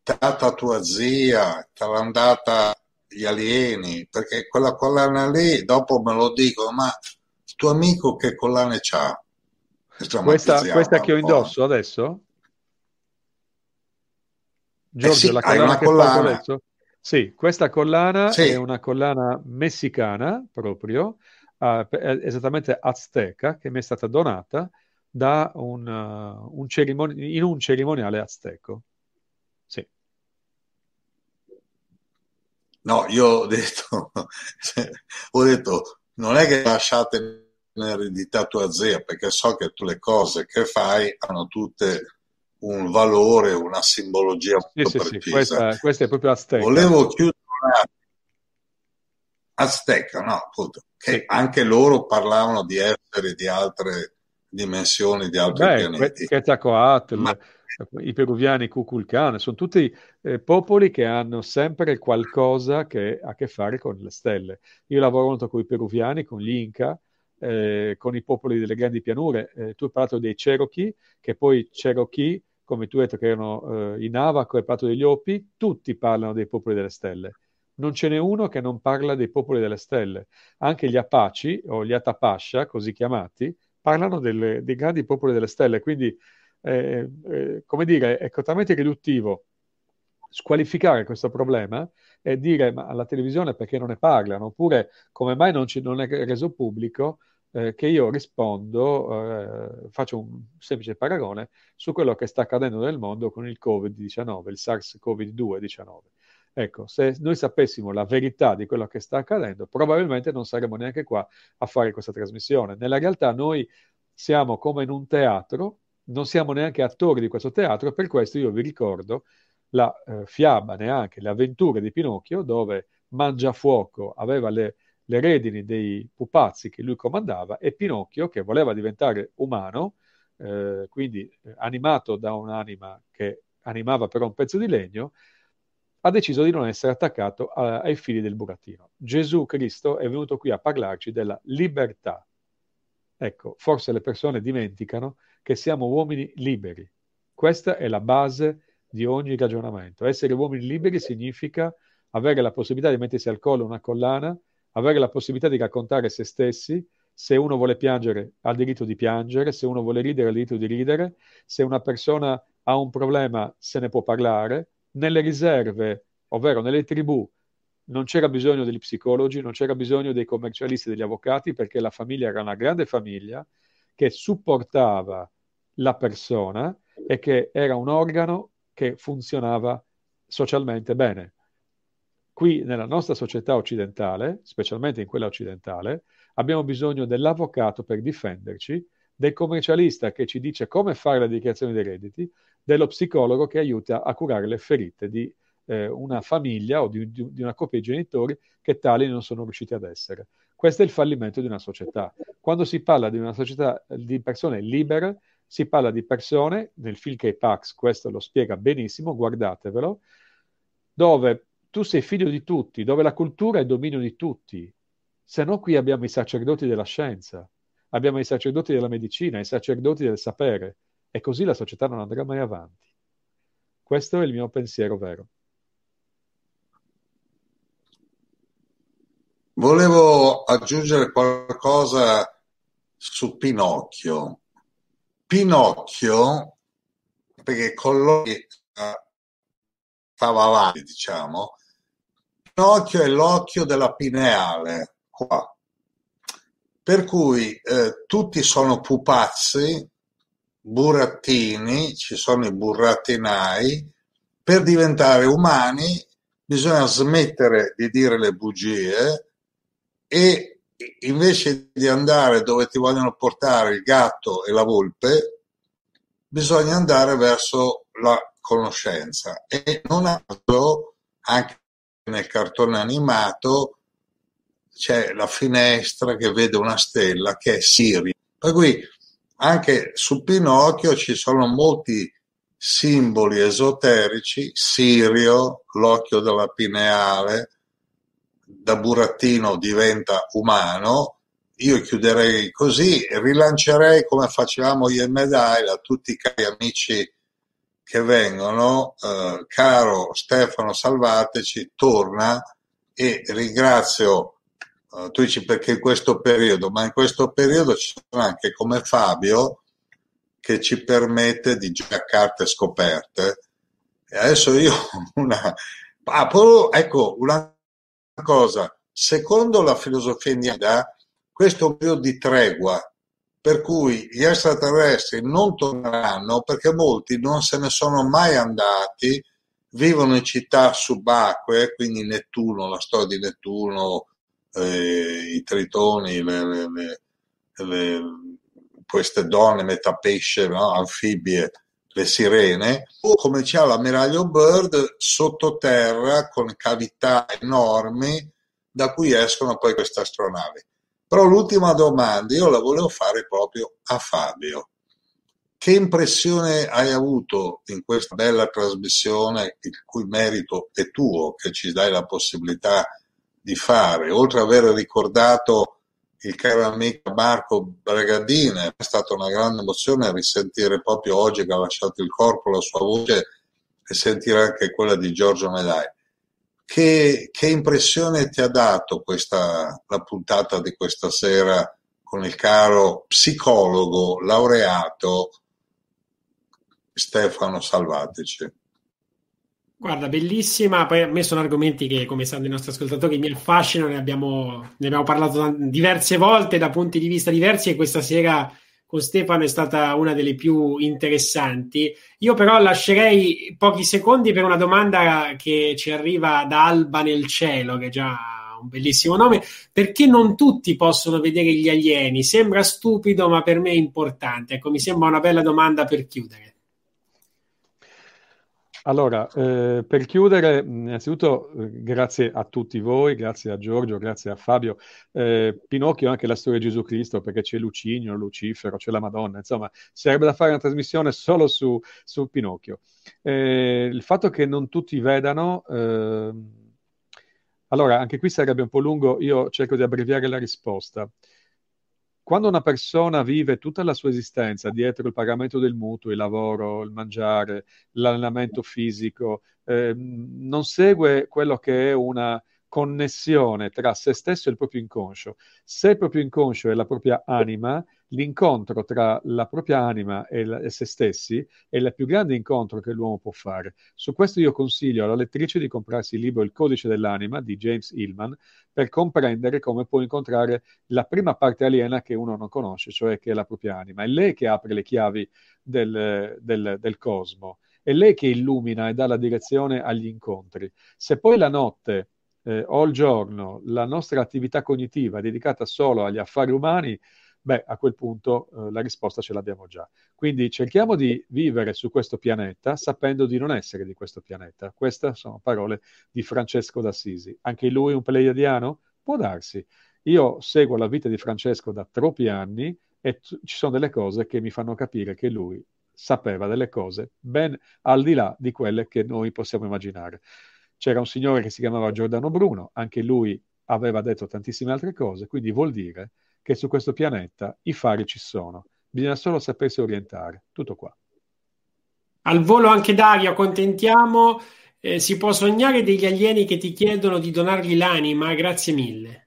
data a tua zia, te l'ha andata gli alieni, perché quella collana lì, dopo me lo dicono, ma il tuo amico che collane c'ha? Questa, questa che ho indosso adesso? Giorgio, eh sì, la collana che collana. adesso? Sì, questa collana sì. è una collana messicana proprio, uh, esattamente azteca, che mi è stata donata da un, uh, un cerimoni- in un cerimoniale azteco. Sì. No, io ho detto, ho detto, non è che lasciate in eredità tua zia, perché so che tu le cose che fai hanno tutte un valore, una simbologia molto sì, precisa. Sì, questa, questa, è proprio azteca. Volevo chiudere un attimo. Azteca, no, appunto, che sì. anche loro parlavano di esseri di altre dimensioni, di altri Beh, pianeti. Quetzalcoatl, Ma i peruviani Kukulkan, sono tutti eh, popoli che hanno sempre qualcosa che ha a che fare con le stelle. Io lavoro molto con i peruviani, con gli Inca, eh, con i popoli delle grandi pianure. Eh, tu hai parlato dei Cherokee, che poi Cherokee, come tu hai detto che erano eh, i Navajo, hai parlato degli Opi, tutti parlano dei popoli delle stelle. Non ce n'è uno che non parla dei popoli delle stelle. Anche gli Apache, o gli Atapascia, così chiamati, parlano delle, dei grandi popoli delle stelle. Quindi eh, come dire, è totalmente riduttivo squalificare questo problema e dire ma alla televisione perché non ne parlano, oppure come mai non, ci, non è reso pubblico eh, che io rispondo, eh, faccio un semplice paragone su quello che sta accadendo nel mondo con il Covid-19, il SARS-CoV-2-19. Ecco, se noi sapessimo la verità di quello che sta accadendo, probabilmente non saremmo neanche qua a fare questa trasmissione. Nella realtà noi siamo come in un teatro, non siamo neanche attori di questo teatro, per questo io vi ricordo la eh, fiaba, neanche le avventure di Pinocchio, dove Mangiafuoco aveva le, le redini dei pupazzi che lui comandava e Pinocchio, che voleva diventare umano, eh, quindi eh, animato da un'anima che animava però un pezzo di legno, ha deciso di non essere attaccato a, ai fili del burattino. Gesù Cristo è venuto qui a parlarci della libertà. Ecco, forse le persone dimenticano che siamo uomini liberi. Questa è la base di ogni ragionamento. Essere uomini liberi significa avere la possibilità di mettersi al collo una collana, avere la possibilità di raccontare se stessi, se uno vuole piangere ha il diritto di piangere, se uno vuole ridere ha il diritto di ridere, se una persona ha un problema se ne può parlare, nelle riserve, ovvero nelle tribù, non c'era bisogno degli psicologi, non c'era bisogno dei commercialisti, degli avvocati, perché la famiglia era una grande famiglia che supportava la persona e che era un organo che funzionava socialmente bene. Qui nella nostra società occidentale, specialmente in quella occidentale, abbiamo bisogno dell'avvocato per difenderci, del commercialista che ci dice come fare la dichiarazione dei redditi, dello psicologo che aiuta a curare le ferite di eh, una famiglia o di, di, una coppia di genitori che tali non sono riusciti ad essere. Questo è il fallimento di una società. Quando si parla di una società di persone libere, si parla di persone, nel film che Pax questo lo spiega benissimo, guardatevelo, dove tu sei figlio di tutti, dove la cultura è dominio di tutti. Se no qui abbiamo i sacerdoti della scienza, abbiamo i sacerdoti della medicina, i sacerdoti del sapere, e così la società non andrà mai avanti. Questo è il mio pensiero vero. Volevo aggiungere qualcosa su Pinocchio. Pinocchio, perché Collodi stava avanti, diciamo, Pinocchio è l'occhio della pineale, qua. Per cui eh, tutti sono pupazzi burattini, ci sono i burattinai, per diventare umani bisogna smettere di dire le bugie e invece di andare dove ti vogliono portare il gatto e la volpe, bisogna andare verso la conoscenza. E non a caso, anche nel cartone animato, c'è la finestra che vede una stella che è Siri. Per cui anche su Pinocchio ci sono molti simboli esoterici, Sirio, l'occhio della pineale, da burattino diventa umano, io chiuderei così, rilancerei come facevamo io e Medail a tutti i cari amici che vengono, eh, caro Stefano Salvateci, torna e ringrazio Uh, tu dici perché in questo periodo, ma in questo periodo ci sono anche come Fabio che ci permette di giocare a carte scoperte. E adesso io una... Ah, poi, ecco, una cosa, secondo la filosofia indiana, questo è un periodo di tregua, per cui gli extraterrestri non torneranno perché molti non se ne sono mai andati, vivono in città subacquee, quindi Nettuno, la storia di Nettuno, eh, i tritoni, le, le, le, queste donne metà pesce, no? anfibie, le sirene, o come c'è l'ammiraglio Bird sottoterra con cavità enormi da cui escono poi queste astronavi. Però l'ultima domanda io la volevo fare proprio a Fabio. Che impressione hai avuto in questa bella trasmissione, il cui merito è tuo, che ci dai la possibilità di fare, oltre ad aver ricordato il caro amico Marco Bragadina, è stata una grande emozione risentire proprio oggi che ha lasciato il corpo la sua voce e sentire anche quella di Giorgio Medai. Che, che impressione ti ha dato questa, la puntata di questa sera con il caro psicologo laureato Stefano Salvatici? Guarda, bellissima. Poi a me sono argomenti che, come sanno i nostri ascoltatori, mi affascinano. Ne abbiamo, ne abbiamo parlato diverse volte da punti di vista diversi e questa sera con Stefano è stata una delle più interessanti. Io però lascerei pochi secondi per una domanda che ci arriva da Alba nel cielo, che è già un bellissimo nome. Perché non tutti possono vedere gli alieni? Sembra stupido, ma per me è importante. Ecco, mi sembra una bella domanda per chiudere. Allora, eh, per chiudere, innanzitutto eh, grazie a tutti voi, grazie a Giorgio, grazie a Fabio. Eh, Pinocchio anche la storia di Gesù Cristo, perché c'è Lucinio, Lucifero, c'è la Madonna, insomma, sarebbe da fare una trasmissione solo su, su Pinocchio. Eh, il fatto che non tutti vedano, ehm, allora, anche qui sarebbe un po' lungo, io cerco di abbreviare la risposta quando una persona vive tutta la sua esistenza dietro il pagamento del mutuo, il lavoro, il mangiare, l'allenamento fisico, eh, non segue quello che è una connessione tra se stesso e il proprio inconscio. Se il proprio inconscio è la propria anima, l'incontro tra la propria anima e, la, e, se stessi è il più grande incontro che l'uomo può fare. Su questo io consiglio alla lettrice di comprarsi il libro Il codice dell'anima di James Hillman per comprendere come può incontrare la prima parte aliena che uno non conosce, cioè che è la propria anima. È lei che apre le chiavi del, del, del cosmo, è lei che illumina e dà la direzione agli incontri. Se poi la notte eh, giorno la nostra attività cognitiva è dedicata solo agli affari umani, beh, a quel punto eh, la risposta ce l'abbiamo già. Quindi cerchiamo di vivere su questo pianeta sapendo di non essere di questo pianeta. Queste sono parole di Francesco d'Assisi. Anche lui un pleiadiano? Può darsi. Io seguo la vita di Francesco da troppi anni e t- ci sono delle cose che mi fanno capire che lui sapeva delle cose ben al di là di quelle che noi possiamo immaginare. C'era un signore che si chiamava Giordano Bruno, anche lui aveva detto tantissime altre cose, quindi vuol dire che su questo pianeta i fari ci sono, bisogna solo sapersi orientare, tutto qua. Al volo anche Dario, accontentiamo, eh, si può sognare degli alieni che ti chiedono di donargli l'anima, grazie mille.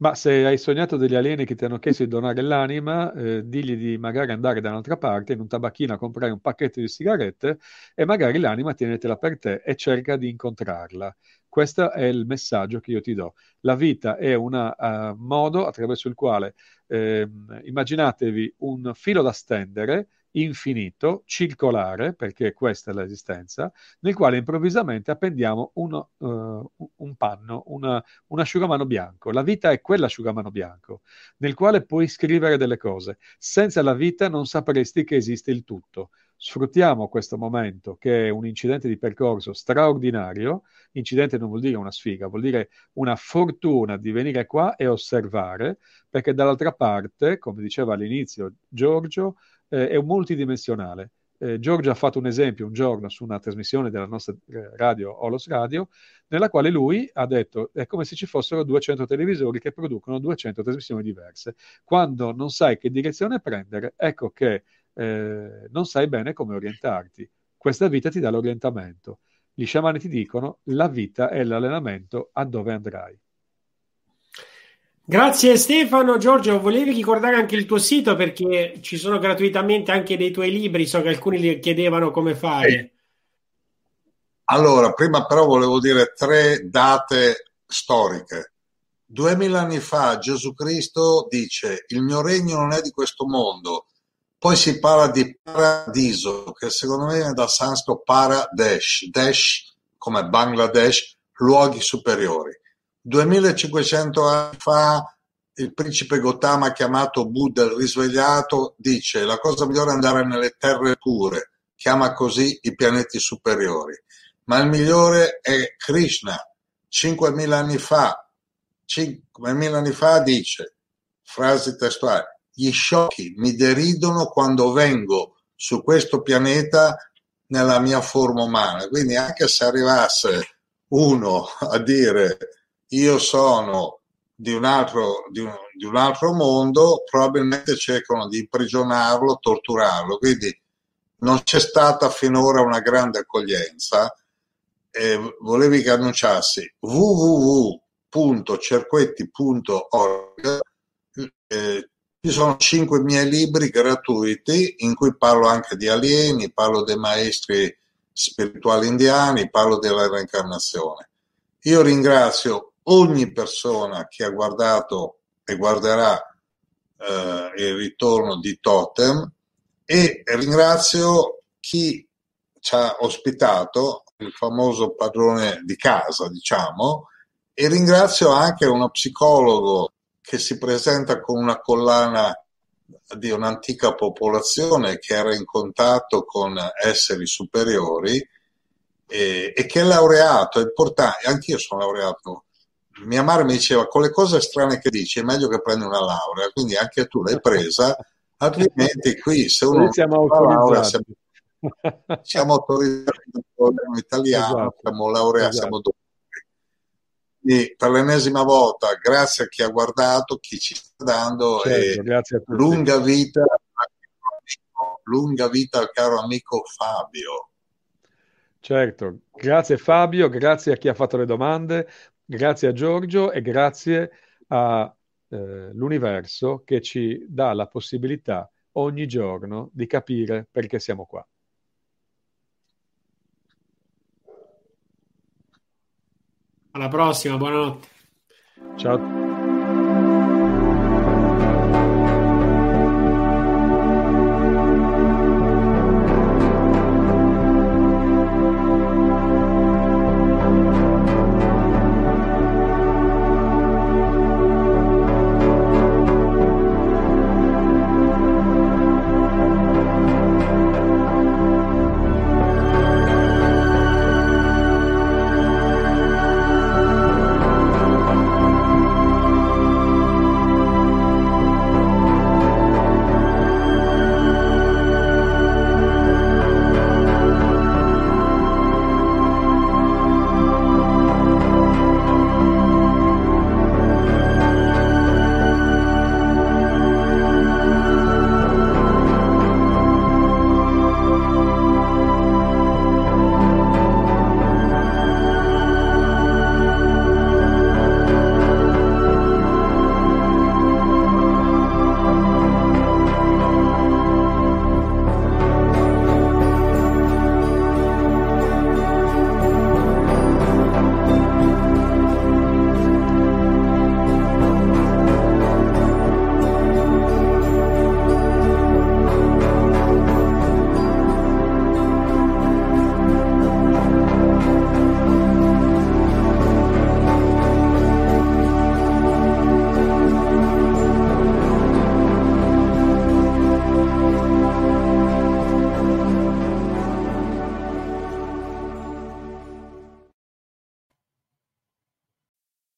Ma se hai sognato degli alieni che ti hanno chiesto di donare l'anima, eh, digli di magari andare da un'altra parte, in un tabacchino a comprare un pacchetto di sigarette e magari l'anima tienetela per te e cerca di incontrarla. Questo è il messaggio che io ti do. La vita è un uh, modo attraverso il quale eh, immaginatevi un filo da stendere infinito, circolare, perché questa è l'esistenza, nel quale improvvisamente appendiamo uno, uh, un panno, una, un asciugamano bianco. La vita è quell'asciugamano bianco, nel quale puoi scrivere delle cose. Senza la vita non sapresti che esiste il tutto sfruttiamo questo momento che è un incidente di percorso straordinario. Incidente non vuol dire una sfiga, vuol dire una fortuna di venire qua e osservare, perché dall'altra parte, come diceva all'inizio Giorgio, eh, è un multidimensionale. Eh, Giorgio ha fatto un esempio un giorno su una trasmissione della nostra eh, radio, Olos Radio, nella quale lui ha detto è come se ci fossero 200 televisori che producono 200 trasmissioni diverse. Quando non sai che direzione prendere, ecco che eh, non sai bene come orientarti. Questa vita ti dà l'orientamento. Gli sciamani ti dicono la vita è l'allenamento a dove andrai. Grazie Stefano. Giorgio, volevi ricordare anche il tuo sito perché ci sono gratuitamente anche dei tuoi libri, so che alcuni li chiedevano come fare. Allora, prima però volevo dire tre date storiche. Duemila anni fa Gesù Cristo dice il mio regno non è di questo mondo, poi si parla di paradiso, che secondo me è da sanscrito paradesh, desh come Bangladesh, luoghi superiori. 2500 anni fa il principe Gautama chiamato Buddha il risvegliato dice la cosa migliore è andare nelle terre pure, chiama così i pianeti superiori. Ma il migliore è Krishna. 5.000 anni fa, 5.000 anni fa dice, frasi testuali, gli sciocchi mi deridono quando vengo su questo pianeta nella mia forma umana. Quindi anche se arrivasse uno a dire io sono di un altro, di un, di un altro mondo, probabilmente cercano di imprigionarlo, torturarlo. Quindi non c'è stata finora una grande accoglienza. E volevi che annunciassi www.cerquetti.org eh, ci sono cinque miei libri gratuiti in cui parlo anche di alieni, parlo dei maestri spirituali indiani, parlo della reincarnazione. Io ringrazio ogni persona che ha guardato e guarderà eh, il ritorno di Totem e ringrazio chi ci ha ospitato, il famoso padrone di casa, diciamo, e ringrazio anche uno psicologo che si presenta con una collana di un'antica popolazione che era in contatto con esseri superiori e, e che è laureato, è importante, anch'io sono laureato. Mia madre mi diceva con le cose strane che dici è meglio che prendi una laurea, quindi anche tu l'hai presa, altrimenti qui se uno siamo autorizzati. Laurea, siamo, siamo autorizzati dal governo italiano, Esatto, siamo laureati, esatto. siamo. Quindi per l'ennesima volta, grazie a chi ha guardato, chi ci sta dando Certo, e grazie a tutti. lunga vita, lunga vita al caro amico Fabio. Certo, grazie Fabio, grazie a chi ha fatto le domande, grazie a Giorgio e grazie all'universo che ci dà la possibilità ogni giorno di capire perché siamo qua. Alla prossima, buonanotte. Ciao.